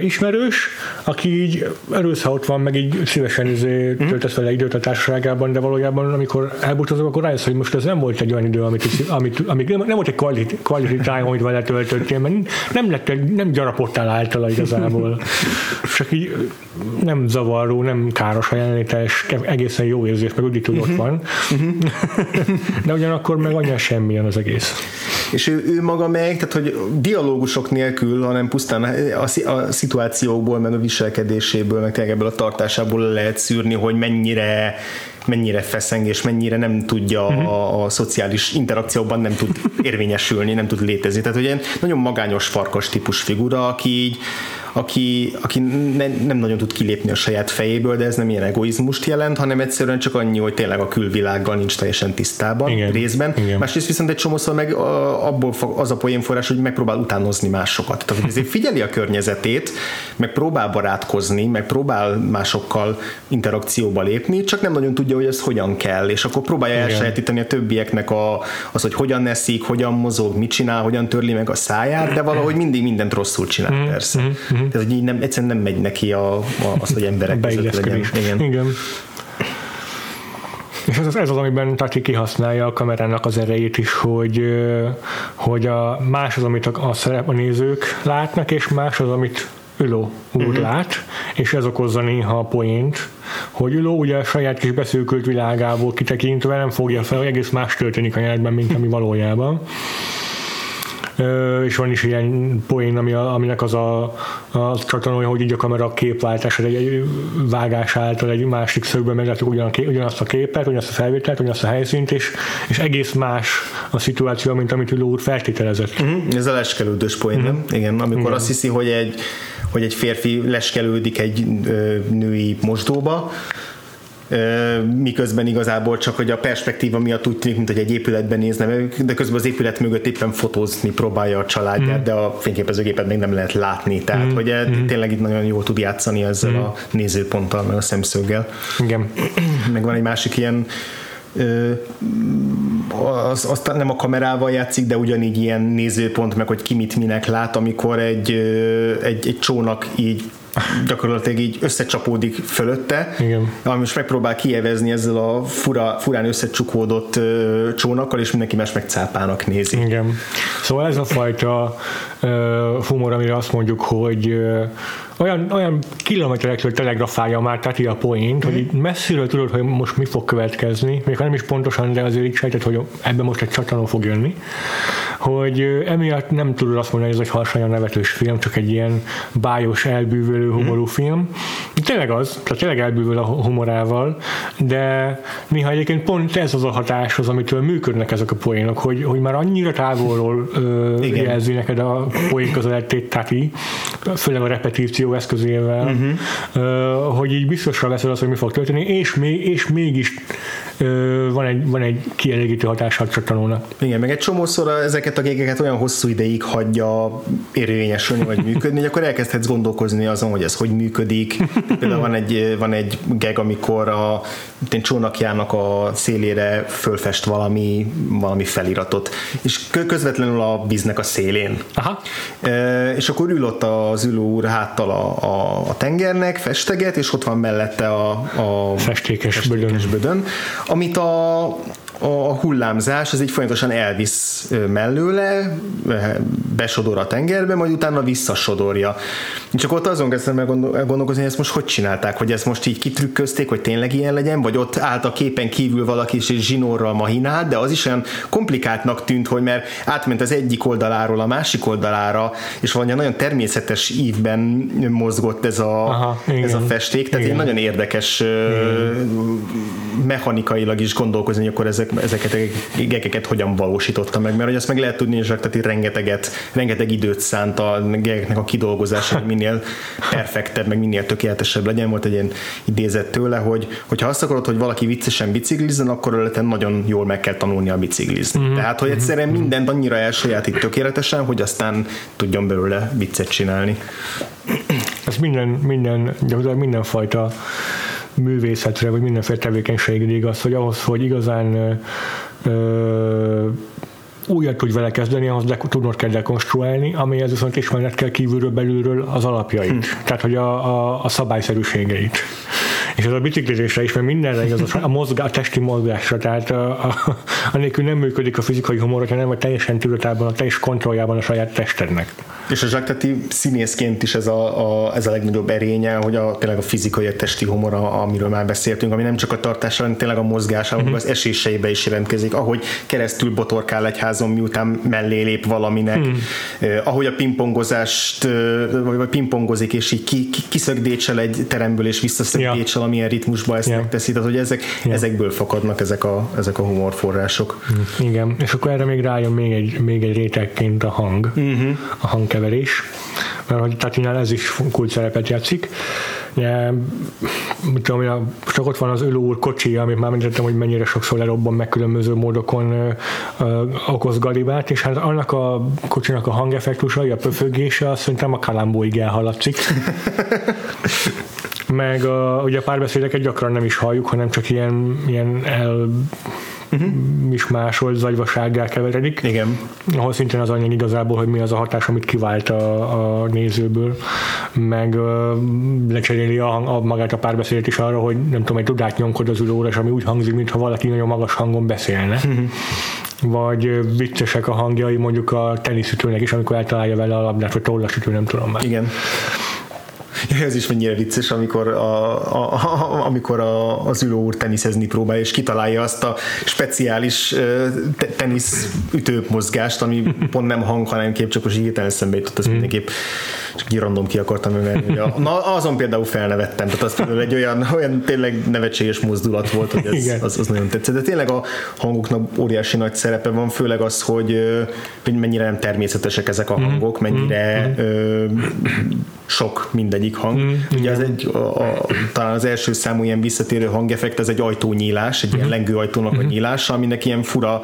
ismerős, aki így ott van, meg így szívesen izé, töltesz vele időt a társaságában, de valójában amikor elbúcsúzom, akkor rájössz, hogy most ez nem volt egy olyan idő, amit, amit, amit nem, nem volt egy quality, quality time, hogy vele töltöttél, mert nem, lett, nem gyarapottál általa igazából. Csak így nem zavaró, nem káros a jelenlétes, egészen jó érzés, meg úgy hogy ott mhm. van. Uh-huh. De ugyanakkor meg annyi semmilyen az egész. És ő, ő maga meg, tehát hogy dialógusok nélkül, hanem pusztán a, a szituációkból, meg a viselkedéséből, meg tényleg ebből a tartásából lehet szűrni, hogy mennyire mennyire feszeng, és mennyire nem tudja uh-huh. a, a szociális interakcióban nem tud [LAUGHS] érvényesülni, nem tud létezni. Tehát ugye nagyon magányos farkas típus figura, aki így aki, aki ne, nem nagyon tud kilépni a saját fejéből, de ez nem ilyen egoizmust jelent, hanem egyszerűen csak annyi, hogy tényleg a külvilággal nincs teljesen tisztában Igen. részben. Igen. Másrészt viszont egy csomószor meg abból az a poénforrás, hogy megpróbál utánozni másokat. Tehát ezért figyeli a környezetét, meg próbál barátkozni, meg próbál másokkal interakcióba lépni, csak nem nagyon tudja, hogy ez hogyan kell, és akkor próbálja Igen. elsajátítani a többieknek a, az, hogy hogyan eszik, hogyan mozog, mit csinál, hogyan törli meg a száját, de valahogy mindig mindent rosszul csinál, mm, persze. Mm, mm. Tehát, hogy így nem, egyszerűen nem megy neki a, a, az, hogy emberek között legyen. Igen. Igen. És ez az, ez az, amiben Tati kihasználja a kamerának az erejét is, hogy, hogy a más az, amit a, a, szerep, a nézők látnak, és más az, amit Üló úr uh-huh. lát, és ez okozza néha a poént, hogy Üló ugye a saját kis beszűkült világából kitekintve nem fogja fel, hogy egész más történik a jelenetben, mint ami [LAUGHS] valójában és van is ilyen poén, ami a, aminek az a, a csatornója, hogy így a kamera képváltás, egy, egy vágás által egy másik szögben meglátjuk ugyan, ugyanazt a képet, ugyanazt a felvételt, ugyanazt a helyszínt, és, és egész más a szituáció, mint amit Ülő úr feltételezett. Uh-huh. Ez a leskelődős poén, uh-huh. nem? Igen, amikor Igen. azt hiszi, hogy egy, hogy egy férfi leskelődik egy ö, női mosdóba, miközben igazából csak, hogy a perspektíva miatt úgy tűnik, mint hogy egy épületben nézne, de közben az épület mögött éppen fotózni próbálja a családját, mm. de a fényképezőgépet még nem lehet látni, tehát mm. hogy mm. tényleg itt nagyon jól tud játszani ezzel mm. a nézőponttal, meg a szemszöggel. Igen. Meg van egy másik ilyen az, azt nem a kamerával játszik, de ugyanígy ilyen nézőpont, meg hogy ki mit minek lát, amikor egy, egy, egy csónak így gyakorlatilag így összecsapódik fölötte, Igen. ami most megpróbál kievezni ezzel a fura, furán összecsukódott ö, csónakkal, és mindenki más meg cápának nézi. Igen. Szóval ez a fajta ö, humor, amire azt mondjuk, hogy ö, olyan, olyan kilométerekről telegrafálja már Tati a point, mm. hogy mhm. messziről tudod, hogy most mi fog következni, még ha nem is pontosan, de azért így sejtett, hogy ebben most egy csatanó fog jönni, hogy emiatt nem tudod azt mondani, hogy ez egy harsanyan nevetős film, csak egy ilyen bájos, elbűvölő, mhm. humorú mm. film. Tényleg az, tehát tényleg elbűvöl a humorával, de néha egyébként pont ez az a hatás az, amitől működnek ezek a poénok, hogy, hogy már annyira távolról ö, jelzi neked a poén közelettét Tati, főleg a repetíció eszközével, uh-huh. hogy így biztosra veszed azt, hogy mi fog történni, és, még, és mégis van egy, van egy kielégítő hatása a tanulnak. Igen, meg egy csomószor ezeket a gégeket olyan hosszú ideig hagyja érvényesülni vagy működni, hogy akkor elkezdhetsz gondolkozni azon, hogy ez hogy működik. Például van egy, van egy geg, amikor a csónakjának a szélére fölfest valami, valami feliratot, és közvetlenül a víznek a szélén. Aha. E, és akkor ül ott az ülő úr háttal a, a, a tengernek, festeget, és ott van mellette a, a festékes, festékes bödön. bödön amit a, a hullámzás az így folyamatosan elvisz mellőle, besodor a tengerbe, majd utána visszasodorja. Csak ott azon kezdtem meg gondolkozni, hogy ezt most hogy csinálták, hogy ezt most így kitrükközték, hogy tényleg ilyen legyen, vagy ott állt a képen kívül valaki és zsinórral mahinált, de az is olyan komplikáltnak tűnt, hogy mert átment az egyik oldaláról a másik oldalára, és valami nagyon természetes ívben mozgott ez a, Aha, ez a festék, tehát igen. egy nagyon érdekes igen. mechanikailag is gondolkozni, hogy akkor ezek ezeket a gegeket hogyan valósította meg, mert hogy azt meg lehet tudni, hogy tehát rengeteget, rengeteg időt szánt a gegeknek a kidolgozása, hogy minél perfektebb, meg minél tökéletesebb legyen. Volt egy ilyen idézet tőle, hogy ha azt akarod, hogy valaki viccesen biciklizzen, akkor előtte nagyon jól meg kell tanulni a biciklizni. Mm-hmm. Tehát, hogy egyszerűen mhm. mindent annyira elsajátít tökéletesen, hogy aztán tudjon belőle viccet csinálni. Ez minden, minden, gyakorlatilag mindenfajta művészetre, vagy mindenféle tevékenységre igaz, hogy ahhoz, hogy igazán ö, újat tudj vele kezdeni, ahhoz de, tudnod kell dekonstruálni, amihez viszont ismerned kell kívülről belülről az alapjait, hm. tehát hogy a, a, a szabályszerűségeit. És ez a biciklizésre is, mert mindenre igaz, a, mozgás, a testi mozgásra, tehát a, a, a nélkül nem működik a fizikai humor, hogyha nem vagy teljesen tudatában, a teljes kontrolljában a saját testednek. És a Jacques színészként is ez a, a, ez a legnagyobb erénye, hogy a, tényleg a fizikai, a testi humor, amiről már beszéltünk, ami nem csak a tartásra, hanem tényleg a mozgása, mm-hmm. az eséseibe is jelentkezik, ahogy keresztül botorkál egy házon, miután mellé lép valaminek, eh, ahogy a pingpongozást, vagy, vagy pingpongozik, és így ki, ki, kiszögdécsel egy teremből, és visszaszögdécsel, ja. Amilyen ritmusba ezt ja. megteszi, tehát hogy ezek, ja. ezekből fakadnak ezek a, ezek a humorforrások. Igen, és akkor erre még rájön még egy, még egy rétegként a hang, mm-hmm. a hangkeverés, mert hogy Tatinál ez is kult szerepet játszik. Ja, mit tudom, a, csak ott van az Ölő úr kocsi, amit már említettem, hogy mennyire sokszor lerobban meg különböző módokon ö, ö, okoz galibát, és hát annak a kocsinak a hangeffektusa, a pöfögése, azt szerintem a kalambóig elhaladszik. [LAUGHS] meg a, ugye a párbeszédeket gyakran nem is halljuk, hanem csak ilyen, ilyen el uh-huh. is másolt zagyvasággá keveredik. Igen. Ahol szintén az anyag igazából, hogy mi az a hatás, amit kivált a, a nézőből, meg uh, lecseréli a, a, magát a párbeszédet is arra, hogy nem tudom, egy tudát nyomkod az ülőre, és ami úgy hangzik, mintha valaki nagyon magas hangon beszélne. Uh-huh vagy viccesek a hangjai mondjuk a teniszütőnek is, amikor eltalálja vele a labdát, vagy tollasütő, nem tudom már. Igen. Ez is mennyire vicces, amikor, a, a, a, amikor a, az ülő úr teniszezni próbál, és kitalálja azt a speciális te, tenisz ütőmozgást, ami [LAUGHS] pont nem hang, hanem kép, csak most így eszembe jutott, az mm. mindenképp csak így random ki akartam emelni. [LAUGHS] Na, azon például felnevettem, tehát az például egy olyan, olyan tényleg nevetséges mozdulat volt, hogy ez, az, az, nagyon tetszett. De tényleg a hangoknak óriási nagy szerepe van, főleg az, hogy, hogy mennyire nem természetesek ezek a mhm. hangok, mennyire mm. ö, sok mindegyik hang. Mm, Ugye az egy, a, a, talán az első számú ilyen visszatérő hangeffekt, ez egy ajtónyílás, egy mm. ilyen mhm. lengő ajtónak mm. a mhm. nyílása, aminek ilyen fura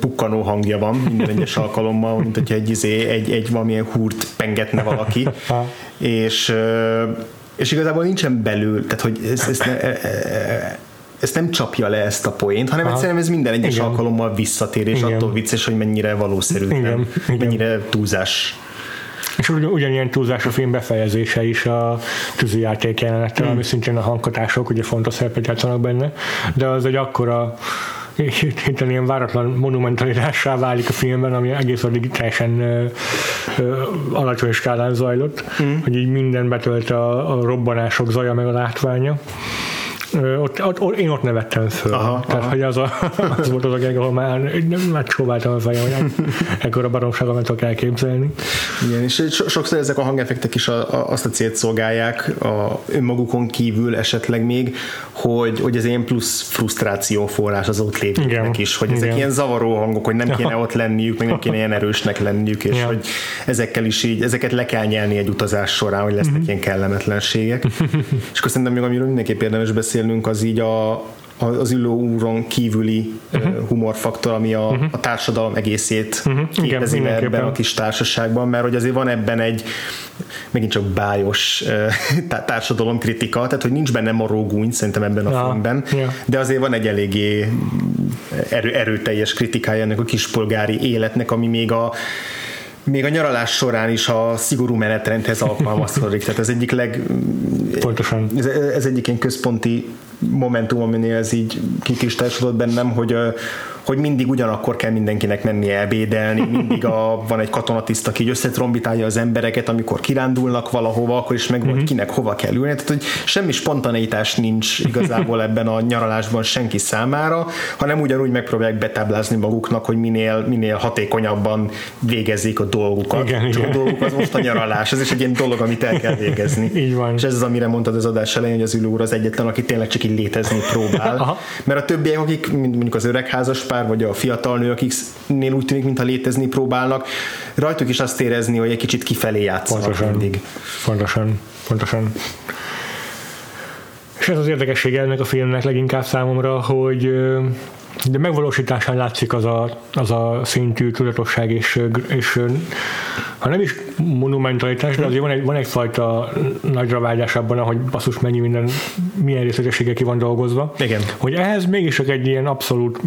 pukkanó hangja van minden egyes alkalommal, mint hogyha egy, izé, egy, egy valamilyen húrt pengetne valaki. és, és igazából nincsen belül, tehát hogy ez, ez ne, e, e, e, ezt nem csapja le ezt a poént, hanem Aha. egyszerűen ez minden egyes Igen. alkalommal visszatér, és Igen. attól vicces, hogy mennyire valószerű, Igen. mennyire túlzás. És ugy, ugyanilyen túlzás a film befejezése is a tűzijáték jelenettel, hmm. ami szintén a hangkatások ugye fontos szerepet játszanak benne, de az egy akkora hirtelen ilyen váratlan monumentalitássá válik a filmben, ami egész addig teljesen ö, ö, alacsony skálán zajlott, mm. hogy így minden betölt a, a robbanások zaja meg a látványa ott, ott, ott, én ott nevettem föl. Aha, Tehát, aha. hogy az, a, [LAUGHS] az volt az a geg, ahol már megcsóváltam a fejem, hogy ekkor a baromságot nem tudok elképzelni. Igen, és sokszor ezek a hangeffektek is a, a, azt a célt szolgálják a önmagukon kívül esetleg még, hogy, hogy ez ilyen plusz frusztráció forrás az ott lévőknek is, hogy ezek Igen. ilyen zavaró hangok, hogy nem kéne ott lenniük, meg nem kéne ilyen erősnek lenniük, és ja. hogy ezekkel is így, ezeket le kell nyelni egy utazás során, hogy lesznek mm-hmm. ilyen kellemetlenségek. és akkor szerintem még amiről mindenképp érdemes beszélni, beszélnünk, az így a, az ülő úron kívüli uh-huh. humorfaktor, ami a, uh-huh. a társadalom egészét uh-huh. képezi Igen, ebben a kis társaságban, mert hogy azért van ebben egy megint csak bájos [LAUGHS] társadalomkritika, tehát hogy nincs benne marógúny szerintem ebben a ja, filmben, ja. de azért van egy eléggé erő, erőteljes kritikája ennek a kispolgári életnek, ami még a még a nyaralás során is a szigorú menetrendhez alkalmazkodik. Tehát ez egyik leg... Pontosan. Ez, ez egyik ilyen központi momentum, aminél ez így kikristályosodott bennem, hogy hogy mindig ugyanakkor kell mindenkinek menni ebédelni, mindig a, van egy katonatiszt, aki összetrombitálja az embereket, amikor kirándulnak valahova, akkor is meg, uh-huh. kinek hova kell ülni. Tehát, hogy semmi spontaneitás nincs igazából ebben a nyaralásban senki számára, hanem ugyanúgy megpróbálják betáblázni maguknak, hogy minél, minél hatékonyabban végezzék a dolgukat. Igen, igen. A dolguk az most a nyaralás, ez is egy ilyen dolog, amit el kell végezni. [LAUGHS] Így van. És ez az, amire mondtad az adás elején, hogy az ülő úr az egyetlen, aki tényleg csak így létezni próbál. Aha. Mert a többiek, akik mondjuk az öregházas pár, vagy a fiatal nő, akiknél úgy tűnik, mintha létezni próbálnak, rajtuk is azt érezni, hogy egy kicsit kifelé játszanak pontosan, mindig. Pontosan, pontosan. És ez az érdekesség ennek a filmnek leginkább számomra, hogy de megvalósításán látszik az a, az a szintű tudatosság és, és ha nem is monumentalitás, de azért van, egy, van egyfajta nagyra vágyás abban, hogy basszus mennyi minden, milyen részletessége ki van dolgozva. Igen. Hogy ehhez mégis csak egy ilyen abszolút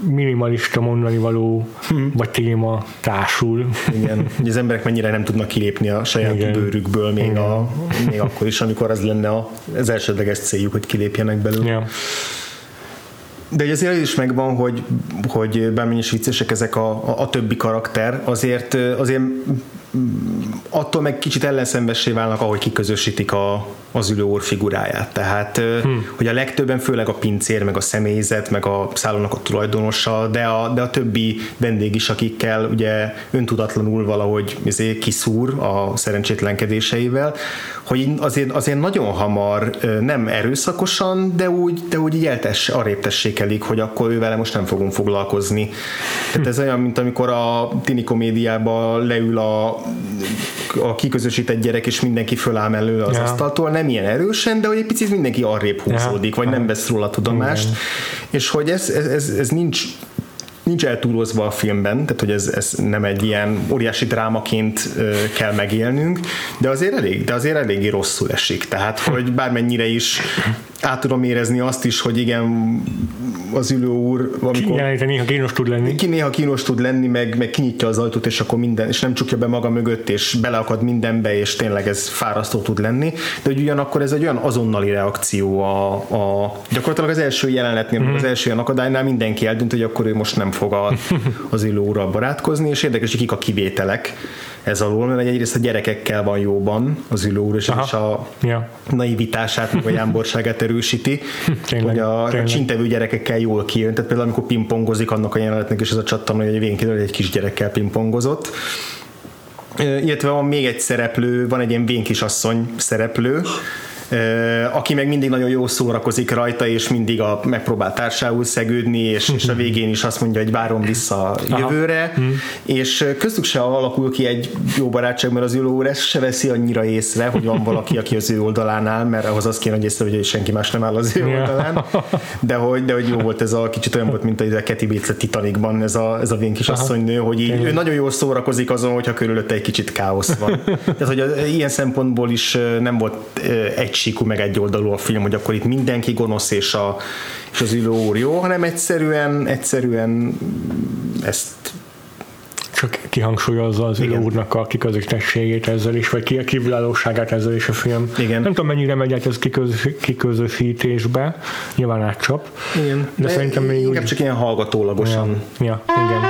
minimalista mondani való hmm. vagy téma társul. Igen, hogy az emberek mennyire nem tudnak kilépni a saját Igen. bőrükből még, a, még akkor is, amikor az lenne az elsődleges céljuk, hogy kilépjenek belőle. Ja. De azért is megvan, hogy, hogy bármilyen is viccesek ezek a, a, a többi karakter, azért, azért attól meg kicsit ellenszembessé válnak, ahogy kiközösítik a, az ülőor figuráját. Tehát, hmm. hogy a legtöbben, főleg a pincér, meg a személyzet, meg a szállónak a tulajdonosa, de a, de a többi vendég is, akikkel ugye öntudatlanul valahogy izé kiszúr a szerencsétlenkedéseivel, hogy azért, azért nagyon hamar nem erőszakosan, de úgy, de úgy így eltess, arrébb tessékelik, hogy akkor ővel most nem fogunk foglalkozni. Tehát ez olyan, mint amikor a tini komédiában leül a a kiközösített gyerek és mindenki föláll elő az Ja. asztaltól, nem ilyen erősen, de hogy egy picit mindenki arrébb húzódik, vagy nem vesz róla tudomást, Igen. és hogy ez, ez, ez, ez nincs nincs eltúlozva a filmben, tehát hogy ez, ez nem egy ilyen óriási drámaként kell megélnünk, de azért elég, de azért eléggé rosszul esik. Tehát, hogy bármennyire is át tudom érezni azt is, hogy igen, az ülő úr, amikor Jelenléte néha kínos tud lenni. ki néha kínos tud lenni, meg, meg kinyitja az ajtót, és akkor minden, és nem csukja be maga mögött, és beleakad mindenbe, és tényleg ez fárasztó tud lenni, de hogy ugyanakkor ez egy olyan azonnali reakció a, a gyakorlatilag az első jelenetnél, mm. az első ilyen akadálynál mindenki eldönt, hogy akkor ő most nem fog a, [LAUGHS] az úrral barátkozni, és érdekes, hogy kik a kivételek ez alól, mert egyrészt a gyerekekkel van jóban az úr, és, Aha. a Ja. naivitását, a jámborságát erősíti, [LAUGHS] Tényleg, hogy a, a tényleg. csintevő gyerekekkel jól kijön, tehát például amikor pingpongozik annak a jelenetnek, és ez a csattan, hogy végén kiderül, hogy egy kisgyerekkel pingpongozott. Ö, Illetve van még egy szereplő, van egy ilyen vénkisasszony szereplő, aki meg mindig nagyon jó szórakozik rajta, és mindig a, megpróbál társául szegődni, és, és a végén is azt mondja, hogy várom vissza a jövőre, és ö, köztük se alakul ki egy jó barátság, mert az ülő úr ezt se veszi annyira észre, hogy van valaki, aki az ő oldalán áll, mert ahhoz az kéne, hogy észre, hogy senki más nem áll az ő oldalán, de hogy, de hogy jó volt ez a kicsit olyan volt, mint a Kathy Bates a Titanicban, ez a, ez a vén kis asszonynő, hogy így, ő nagyon jól szórakozik azon, hogyha körülötte egy kicsit káosz van. Tehát, hogy az, ilyen szempontból is nem volt egy síkú, meg egy oldalú a film, hogy akkor itt mindenki gonosz és, a, és az ülő úr jó, hanem egyszerűen, egyszerűen ezt Csak kihangsúlyozza az Igen. úrnak a kiközösségét ezzel is, vagy ki a kívülállóságát ezzel is a film. Igen. Nem tudom, mennyire megy át ez kiközös, kiközösítésbe, nyilván átcsap. igen, De szerintem még inkább úgy- csak ilyen hallgatólagosan. Ja, ja, igen.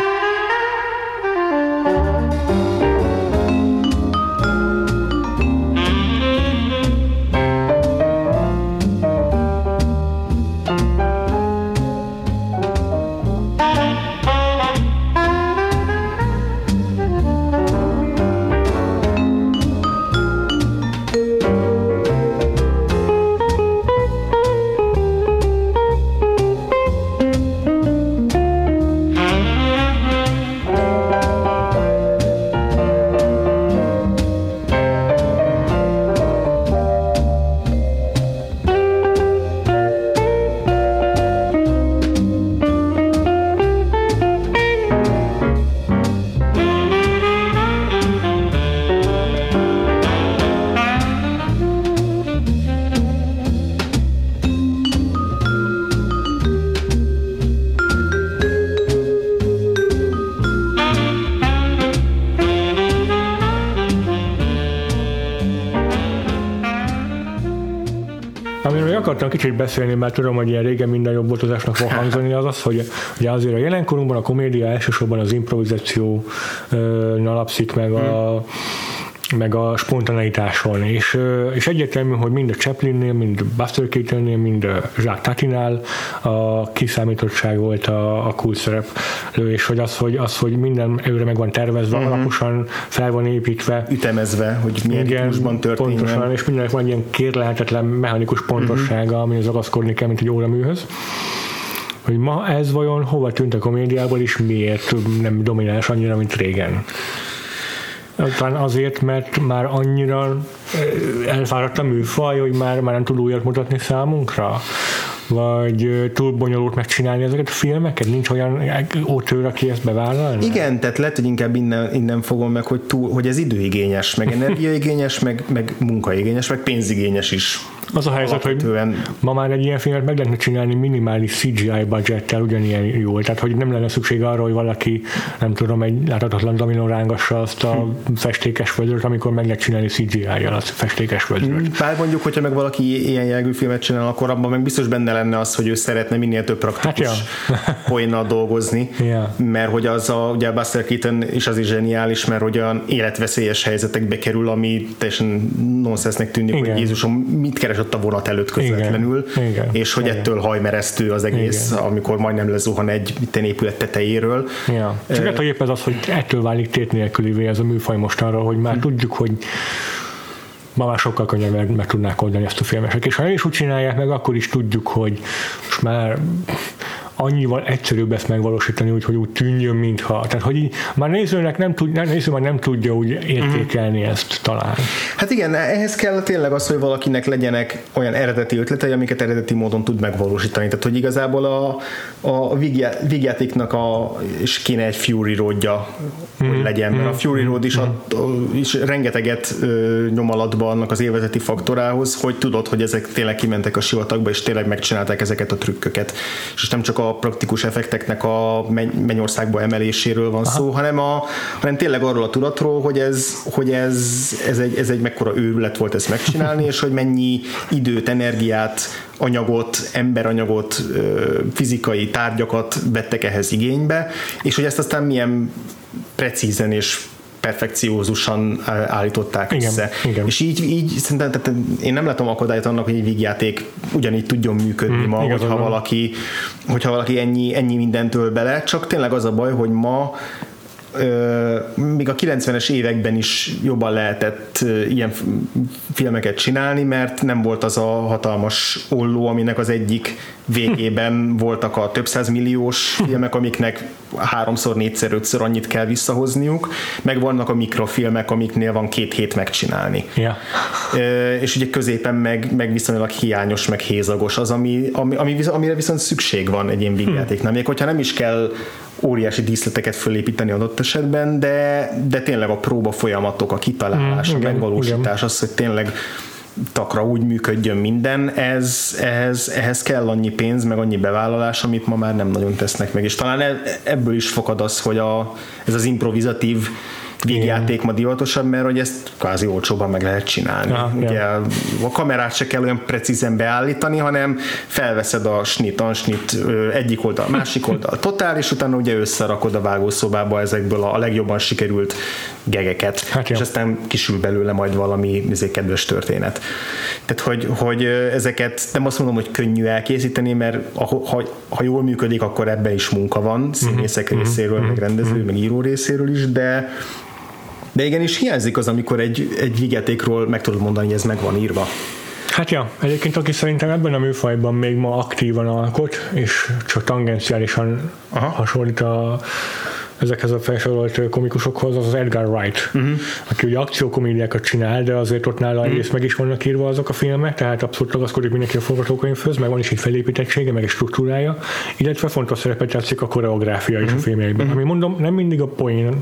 Kicsit beszélni, mert tudom, hogy ilyen régen minden jobb boltozásnak fog hangzani, az az, hogy ugye azért a jelenkorunkban a komédia elsősorban az improvizáció alapszik meg a meg a spontaneitáson, és, és egyértelmű, hogy mind a Chaplinnél, mind Buster Keatonnél, mind a Jacques Tatinál a kiszámítottság volt a, a cool szereplő, és hogy az, hogy, az, hogy minden előre meg van tervezve, uh-huh. alaposan fel van építve, Ütemezve, hogy milyen ritmusban történjen. pontosan, és mindenek van egy ilyen kérlelhetetlen mechanikus pontossága, uh-huh. amihez ragaszkodni kell, mint egy óraműhöz. Hogy ma ez vajon hova tűnt a komédiából, és miért nem domináns annyira, mint régen? Talán azért, mert már annyira ö, elfáradt a műfaj, hogy már, már nem tud újat mutatni számunkra? Vagy túl bonyolult megcsinálni ezeket a filmeket? Nincs olyan ótőr, aki ezt bevállalna? Igen, tehát lehet, hogy inkább innen, innen fogom meg, hogy, túl, hogy ez időigényes, meg [LAUGHS] energiaigényes, meg, meg munkaigényes, meg pénzigényes is. Az a helyzet, hogy Alapvetően ma már egy ilyen filmet meg lehetne csinálni minimális CGI budgettel ugyanilyen jól, tehát hogy nem lenne szükség arra, hogy valaki, nem tudom, egy láthatatlan dominó rángassa azt a festékes vödröt, amikor meg lehet csinálni CGI-jal azt a festékes vödröt. Bár mondjuk, hogyha meg valaki ilyen jellegű filmet csinál, akkor abban meg biztos benne lenne az, hogy ő szeretne minél több praktikus Hát [LAUGHS] poénnal dolgozni, Ja. mert hogy az a, ugye Buster Keaton is az is zseniális, mert hogy olyan életveszélyes helyzetekbe kerül, ami teljesen nonsensnek tűnik, Igen. hogy Jézusom mit keres ott a vonat előtt közvetlenül, Igen. Igen. és hogy Igen. ettől hajmeresztő az egész, Igen. amikor majdnem lezuhan egy itten épület tetejéről. Ja. Csak lehet, hogy épp ez az, hogy ettől válik tét nélkülivé ez a műfaj mostanra, hogy már tudjuk, hogy ma már sokkal könnyebben meg, meg tudnák oldani ezt a filmesek. És ha nem is úgy csinálják meg, akkor is tudjuk, hogy most már annyival egyszerűbb ezt megvalósítani, úgy, hogy úgy tűnjön, mintha. Tehát, hogy így, már nézőnek nem tud, néző már nem tudja úgy értékelni uh-huh. ezt talán. Hát igen, ehhez kell tényleg az, hogy valakinek legyenek olyan eredeti ötletei, amiket eredeti módon tud megvalósítani. Tehát, hogy igazából a, a vígjátéknak a, és kéne egy Fury roadja, mm-hmm. hogy legyen, mert a mhm. Fury road is, mm-hmm. a, is rengeteget ö, nyom alatba annak az élvezeti faktorához, hogy tudod, hogy ezek tényleg kimentek a sivatagba, és tényleg megcsinálták ezeket a trükköket. És nem csak a praktikus effekteknek a mennyországba emeléséről van Aha. szó, hanem, a, hanem tényleg arról a tudatról, hogy ez, hogy ez, ez, egy, ez egy mekkora őrület volt ezt megcsinálni, [LAUGHS] és hogy mennyi időt, energiát, anyagot, emberanyagot, fizikai tárgyakat vettek ehhez igénybe, és hogy ezt aztán milyen precízen és perfekciózusan állították igen, össze. Igen. És így, így szerintem tehát én nem látom akadályt annak, hogy egy vígjáték ugyanígy tudjon működni mm, ma, hogyha valaki, hogyha valaki ennyi, ennyi mindentől bele, csak tényleg az a baj, hogy ma még a 90-es években is jobban lehetett ilyen filmeket csinálni, mert nem volt az a hatalmas olló, aminek az egyik végében voltak a több milliós filmek, amiknek háromszor, négyszer, ötször annyit kell visszahozniuk, meg vannak a mikrofilmek, amiknél van két hét megcsinálni. Yeah. És ugye középen meg, meg viszonylag hiányos, meg hézagos az, ami, ami, ami, amire viszont szükség van egy ilyen vígjátéknál. Még hogyha nem is kell óriási díszleteket fölépíteni adott esetben, de, de tényleg a próba folyamatok, a kitalálás, mm, a megvalósítás, igen. az, hogy tényleg takra úgy működjön minden, ez, ehhez, ehhez kell annyi pénz, meg annyi bevállalás, amit ma már nem nagyon tesznek meg. És talán e, ebből is fakad az, hogy a, ez az improvizatív vígjáték ma divatosabb, mert hogy ezt kvázi olcsóban meg lehet csinálni. Aha, Ugye ja. a kamerát se kell olyan precízen beállítani, hanem felveszed a snit, ansnit egyik oldal, másik oldal, totál, és utána ugye összerakod a vágószobába ezekből a legjobban sikerült gegeket, hát és aztán kisül belőle majd valami izé, kedves történet. Tehát, hogy, hogy ezeket nem azt mondom, hogy könnyű elkészíteni, mert ha, ha jól működik, akkor ebben is munka van, színészek uh-huh, részéről, uh-huh, meg rendező, uh-huh. meg író részéről is, de de igenis hiányzik az, amikor egy, egy vigyátékról meg tudod mondani, hogy ez meg van írva. Hát ja, egyébként aki szerintem ebben a műfajban még ma aktívan alkot, és csak tangenciálisan Aha. hasonlít a ezekhez a felsorolt komikusokhoz, az az Edgar Wright, uh-huh. aki ugye akciókomédiákat csinál, de azért ott nála uh-huh. meg is vannak írva azok a filmek, tehát abszolút ragaszkodik mindenki a forgatókönyvhöz, meg van is egy felépítettsége, meg egy struktúrája, illetve fontos szerepet játszik a koreográfia is uh-huh. a filmjeiben. Uh-huh. Ami mondom, nem mindig a poén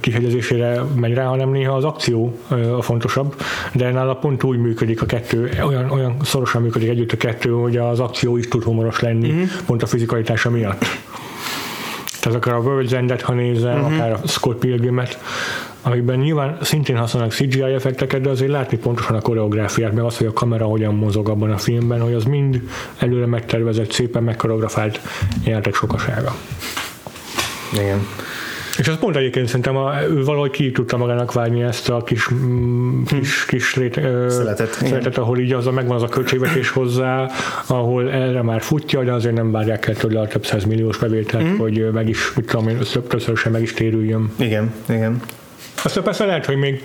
kihegyezésére megy rá, hanem néha az akció ö, a fontosabb, de nála pont úgy működik a kettő, olyan, olyan szorosan működik együtt a kettő, hogy az akció is tud humoros lenni, uh-huh. pont a fizikalitása miatt. Tehát akár a World's End-et, ha nézem, uh-huh. akár a Scott Pilgrimet, amiben nyilván szintén használnak CGI effekteket, de azért látni pontosan a koreográfiát, meg az, hogy a kamera hogyan mozog abban a filmben, hogy az mind előre megtervezett, szépen megkoreografált játék sokasága. Igen. És az pont egyébként szerintem a, ő valahogy ki tudta magának vágni ezt a kis, mm, kis, kis rét, szeletet, szeletet ahol így az a, megvan az a költségvetés hozzá, ahol erre már futja, de azért nem várják el tőle a több száz milliós bevételt, mm. hogy meg is, mit tudom én, többször meg is térüljön. Igen, igen. Aztán persze lehet, hogy még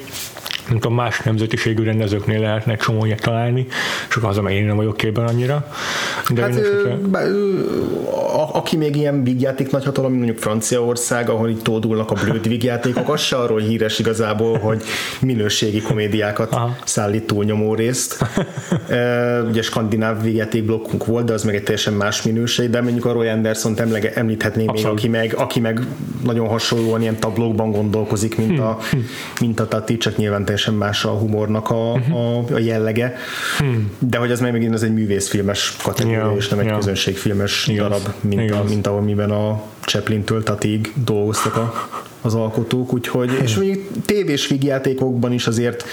nem tudom, más nemzetiségű rendezőknél lehetne csomó ilyet találni, csak az, amely én nem vagyok képben annyira. De hát, ö, bá, ö, a, aki még ilyen vígjáték nagyhatalom, mondjuk Franciaország, ahol így tódulnak a blőd vígjátékok, az se arról híres igazából, hogy minőségi komédiákat Aha. szállít túlnyomó részt. e, ugye skandináv vígjáték blokkunk volt, de az meg egy teljesen más minőség, de mondjuk a Roy Anderson-t említhetném még, aki meg, aki meg nagyon hasonlóan ilyen tablókban gondolkozik, mint a, hmm. mint a Tati, csak nyilván teljesen más a humornak a, a, a jellege, hmm. de hogy az meg megint az egy művészfilmes kategória, yeah, és nem egy yeah. közönségfilmes Igaz. darab, mint, a, mint ahol miben a Chaplin-től Tatig dolgoztak a, az alkotók, úgyhogy, hmm. és mondjuk tévés vígjátékokban is azért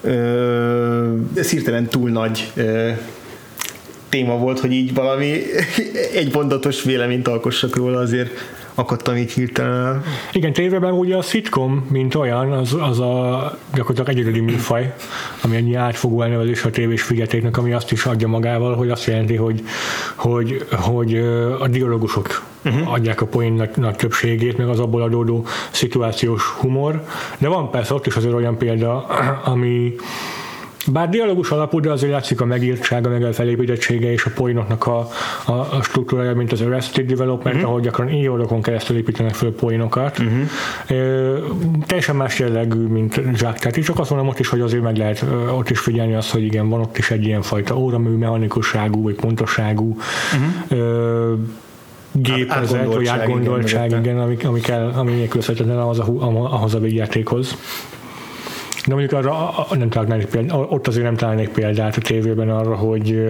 ö, ez hirtelen túl nagy ö, téma volt, hogy így valami [LAUGHS] egy mondatos véleményt alkossak róla, azért akadtam így hirtelen. Igen, tévében ugye a sitcom, mint olyan, az, az a gyakorlatilag egyedüli műfaj, ami ennyi átfogó elnevezés a tévés figyeltéknek, ami azt is adja magával, hogy azt jelenti, hogy, hogy, hogy a dialogusok uh-huh. adják a poén nagy, nagy többségét, meg az abból adódó szituációs humor, de van persze ott is azért olyan példa, [CLEARS THROAT] ami Bár dialógus alapú, de azért látszik a megírtsága, meg a felépítettsége és a poénoknak a, a, a struktúrája, mint az Arrested Development, uh-huh. ahol gyakran évadokon keresztül építenek föl poénokat. Uh-huh. E, teljesen más jellegű, mint Jack. Tehát csak azt mondom ott is, hogy azért meg lehet ott is figyelni azt, hogy igen, van ott is egy ilyen fajta óramű, mechanikusságú, vagy pontosságú uh-huh. e, gépezet, vagy átgondoltság, igen, igen ami, ami, kell, ami nélkülözhetetlen ahhoz a, ahhoz a végjátékhoz. De mondjuk arra nem találnék példát, ott azért nem találnék példát a tévében arra, hogy,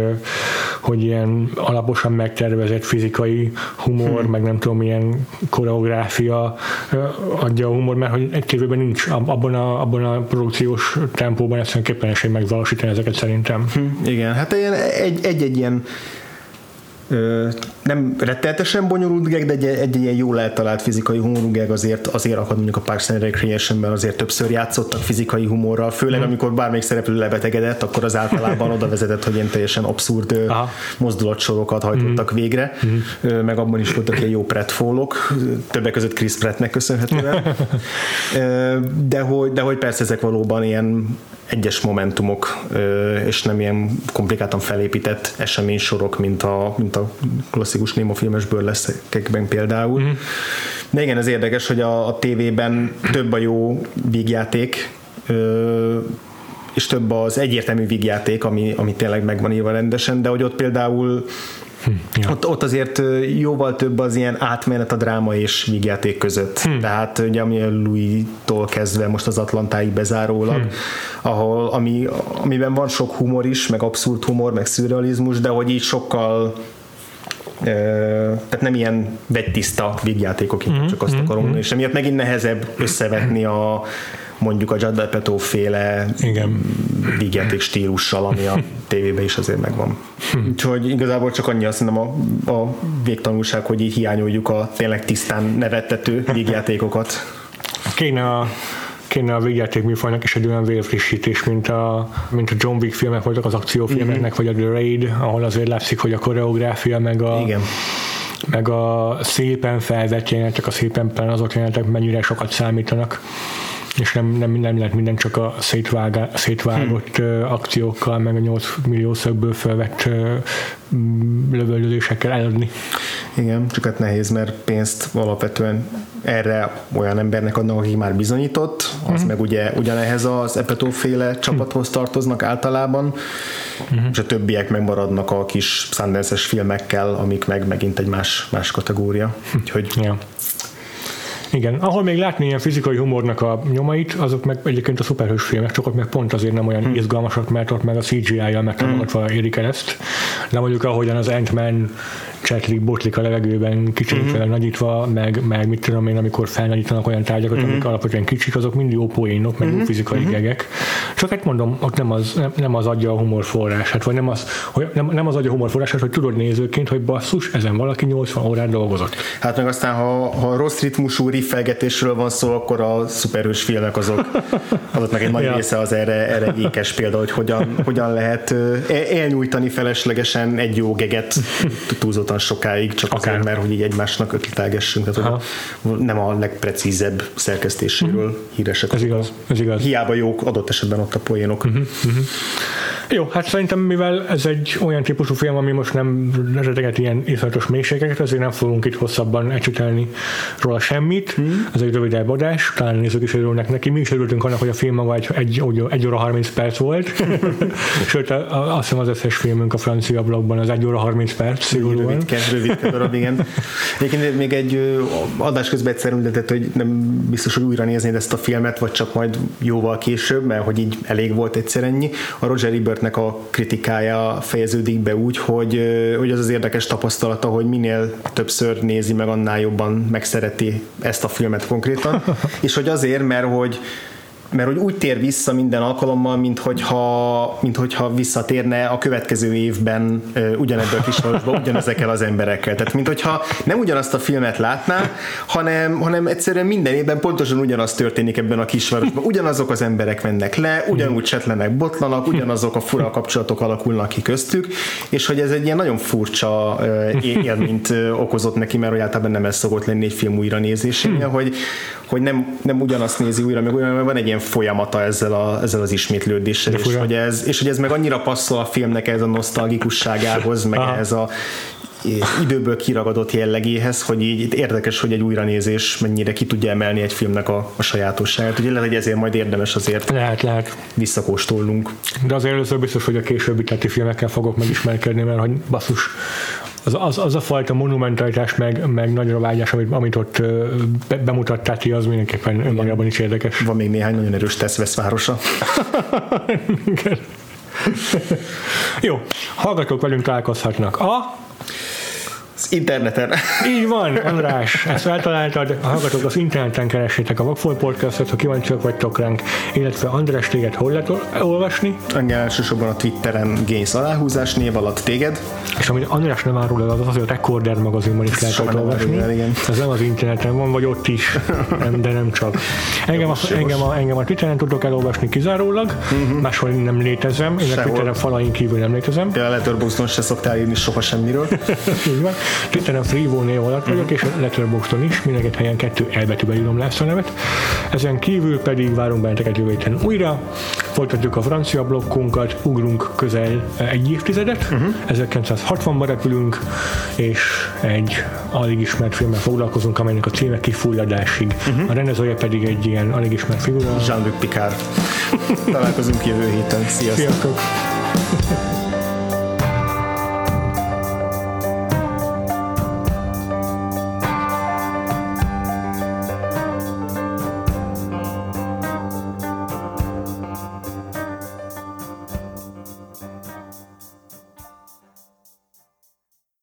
hogy ilyen alaposan megtervezett fizikai humor, hmm. meg nem tudom, milyen koreográfia adja a humor, mert hogy egy tévében nincs abban a, abban a produkciós tempóban egyszerűen képtelenség megvalósítani ezeket szerintem. Hmm, igen, hát egy-egy ilyen nem rettenetesen bonyolult gag, de egy, egy ilyen jól eltalált fizikai humorú gag azért, azért akad mondjuk a Parks and Recreation-ben azért többször játszottak fizikai humorral, főleg mm. amikor bármelyik szereplő lebetegedett, akkor az általában oda vezetett, hogy ilyen teljesen abszurd Aha. mozdulatsorokat hajtottak mm. végre, mm. meg abban is voltak ilyen jó pretfólok, többek között Chris Prattnek köszönhetően. [LAUGHS] de, hogy, de hogy persze ezek valóban ilyen egyes momentumok, és nem ilyen komplikáltan felépített eseménysorok, mint a, mint a klasszikus Nemo filmes burleszkekben például. Mm-hmm. De igen, ez érdekes, hogy a, a tévében több a jó vígjáték, és több az egyértelmű vígjáték, ami, ami tényleg megvan írva rendesen, de hogy ott például Hm, ja. Ott, ott azért jóval több az ilyen átmenet a dráma és vígjáték között. Hm. Tehát ugye ami a Louis-tól kezdve most az Atlantáig bezárólag, hm. ahol, ami, amiben van sok humor is, meg abszurd humor, meg szürrealizmus, de hogy így sokkal tehát nem ilyen vegytiszta vígjátékok, mm-hmm. csak azt akarom mondani, mm-hmm. és emiatt megint nehezebb összevetni a mondjuk a Judd Apatow féle Igen. vígjáték stílussal, ami a [LAUGHS] tévében is azért megvan. Hm. Úgyhogy igazából csak annyi azt mondom a, a végtanulság, hogy így hiányoljuk a tényleg tisztán nevettető vígjátékokat. Kéne a kéne a végjáték műfajnak is egy olyan vérfrissítés, mint a, mint a John Wick filmek voltak az akciófilmeknek, mm-hmm. vagy a The Raid, ahol azért látszik, hogy a koreográfia meg a, Igen meg a szépen felvett jelenetek, a szépen azok jelenetek mennyire sokat számítanak és nem, nem, nem lehet minden csak a szétvágá, szétvágott hmm. akciókkal, meg a 8 millió szögből felvett lövöldözésekkel eladni. Igen, csak hát nehéz, mert pénzt alapvetően erre olyan embernek adnak, aki már bizonyított, az hmm. meg ugye ugyanehhez az Epetó-féle csapathoz tartoznak általában, hmm. és a többiek megmaradnak a kis sundance filmekkel, amik meg megint egy más, más kategória. Úgyhogy ja. Igen, ahol még látni ilyen fizikai humornak a nyomait, azok meg egyébként a szuperhős filmek, csak ott meg pont azért nem olyan hmm. izgalmasak, mert ott meg a CGI-jal megtámogatva hmm. érik el ezt. De mondjuk ahogyan az Ant-Man csetlik, botlik a levegőben, kicsit mm-hmm. nagyítva, meg, meg mit tudom én, amikor felnagyítanak olyan tárgyakat, mm-hmm. amik alapvetően kicsik, azok mind jó poénok, meg mm-hmm. jó fizikai mm-hmm. gegek. Csak hát mondom, ott nem az, nem, nem az adja a humor forrását, vagy nem az, hogy nem, nem az adja a humor forrását, hogy tudod nézőként, hogy basszus, ezen valaki 80 órát dolgozott. Hát meg aztán, ha, ha rossz ritmusú riffelgetésről van szó, akkor a szuperhős filmek azok, [LAUGHS] azok meg egy nagy ja. része az erre, erre ékes példa, hogy hogyan, hogyan lehet elnyújtani feleslegesen egy jó geget [LAUGHS] túlzottan túlzottan sokáig, csak Akár. azért, mert hogy így egymásnak ötletelgessünk, tehát nem a legprecízebb szerkesztéséről uh-huh. híresek. Ez igaz, ez igaz. Hiába jók adott esetben ott a poénok. Uh-huh. Uh-huh. Jó, hát szerintem mivel ez egy olyan típusú film, ami most nem reteget ilyen iszonyatos mélységeket, ezért nem fogunk itt hosszabban ecsetelni róla semmit. Hmm. Ez egy rövidebb adás, talán nézők is örülnek neki. Mi is örültünk annak, hogy a film maga egy, egy, egy óra 30 perc volt. [LAUGHS] Sőt, azt hiszem az összes filmünk a francia blogban az egy óra 30 perc, szigorúan. Rövidke, rövidke darab, igen. Egyébként még egy adás közben egyszer említett, hogy nem biztos, hogy újra néznéd ezt a filmet, vagy csak majd jóval később, mert hogy így elég volt egyszer ennyi. A Roger Ebert Ebert-nek a kritikája fejeződik be úgy, hogy, hogy az az érdekes tapasztalata, hogy minél többször nézi meg, annál jobban megszereti ezt a filmet konkrétan, [LAUGHS] és hogy azért, mert hogy mert hogy úgy tér vissza minden alkalommal, mint hogyha, mint hogyha visszatérne a következő évben ugyanebből a kisvárosba, [LAUGHS] ugyanezekkel az emberekkel. Tehát, mint hogyha nem ugyanazt a filmet látná, hanem, hanem egyszerűen minden évben pontosan ugyanaz történik ebben a kisvárosban. Ugyanazok az emberek mennek le, ugyanúgy csetlenek, botlanak, ugyanazok a fura kapcsolatok alakulnak ki köztük, és hogy ez egy ilyen nagyon furcsa élményt okozott neki, mert hogy általában nem ez szokott lenni egy film újra nézésénél, hogy, hogy nem, nem ugyanazt nézi újra, meg újra, mert van egy ilyen folyamata ezzel, a, ezzel az ismétlődéssel, és hogy, ez, és hogy ez meg annyira passzol a filmnek ez a nosztalgikusságához, meg ez a időből kiragadott jellegéhez, hogy így érdekes, hogy egy újranézés mennyire ki tudja emelni egy filmnek a, a sajátosságát. Ugye lehet, hogy ezért majd érdemes azért lehet, lehet. visszakóstolnunk. De azért először biztos, hogy a későbbi teti filmekkel fogok megismerkedni, mert hogy basszus, az, az, az a fajta monumentalitás, meg, meg nagyra vágyás, amit, amit ott be, bemutattál ti, az mindenképpen önmagában is érdekes. Van még néhány nagyon erős Teszvesz városa. [LAUGHS] Jó, hallgatók velünk találkozhatnak a az interneten. Így van, András, ezt eltaláltad, a hallgatók az interneten keresétek a Vagfolt Podcastot, ha kíváncsiak vagytok ránk, illetve András téged hol lehet olvasni? Engem elsősorban a Twitteren Gains aláhúzás név alatt téged. És amit András nem árul el, az az, hogy a Recorder magazinban is lehet olvasni. El, igen. Ez nem az interneten van, vagy ott is, nem, de nem csak. Engem a, engem, a, engem a Twitteren tudok elolvasni kizárólag, uh-huh. máshol nem létezem, én a Twitteren falain kívül nem létezem. Ja, a Letterboxdon se szoktál írni soha semmiről. [LAUGHS] Így van. Twitteren Freevo név alatt vagyok, és a Letterboxdon is, mindenket helyen kettő elbetűben írom le ezt a nevet. Ezen kívül pedig várunk benneteket jövő héten újra, folytatjuk a francia blokkunkat, ugrunk közel egy évtizedet, uh-huh. 1960-ban repülünk, és egy alig ismert filmmel foglalkozunk, amelynek a címe kifulladásig. Uh-huh. A rendezője pedig egy ilyen alig ismert figura. Jean-Luc Picard. Találkozunk jövő héten. Sziasztok! Sziasztok.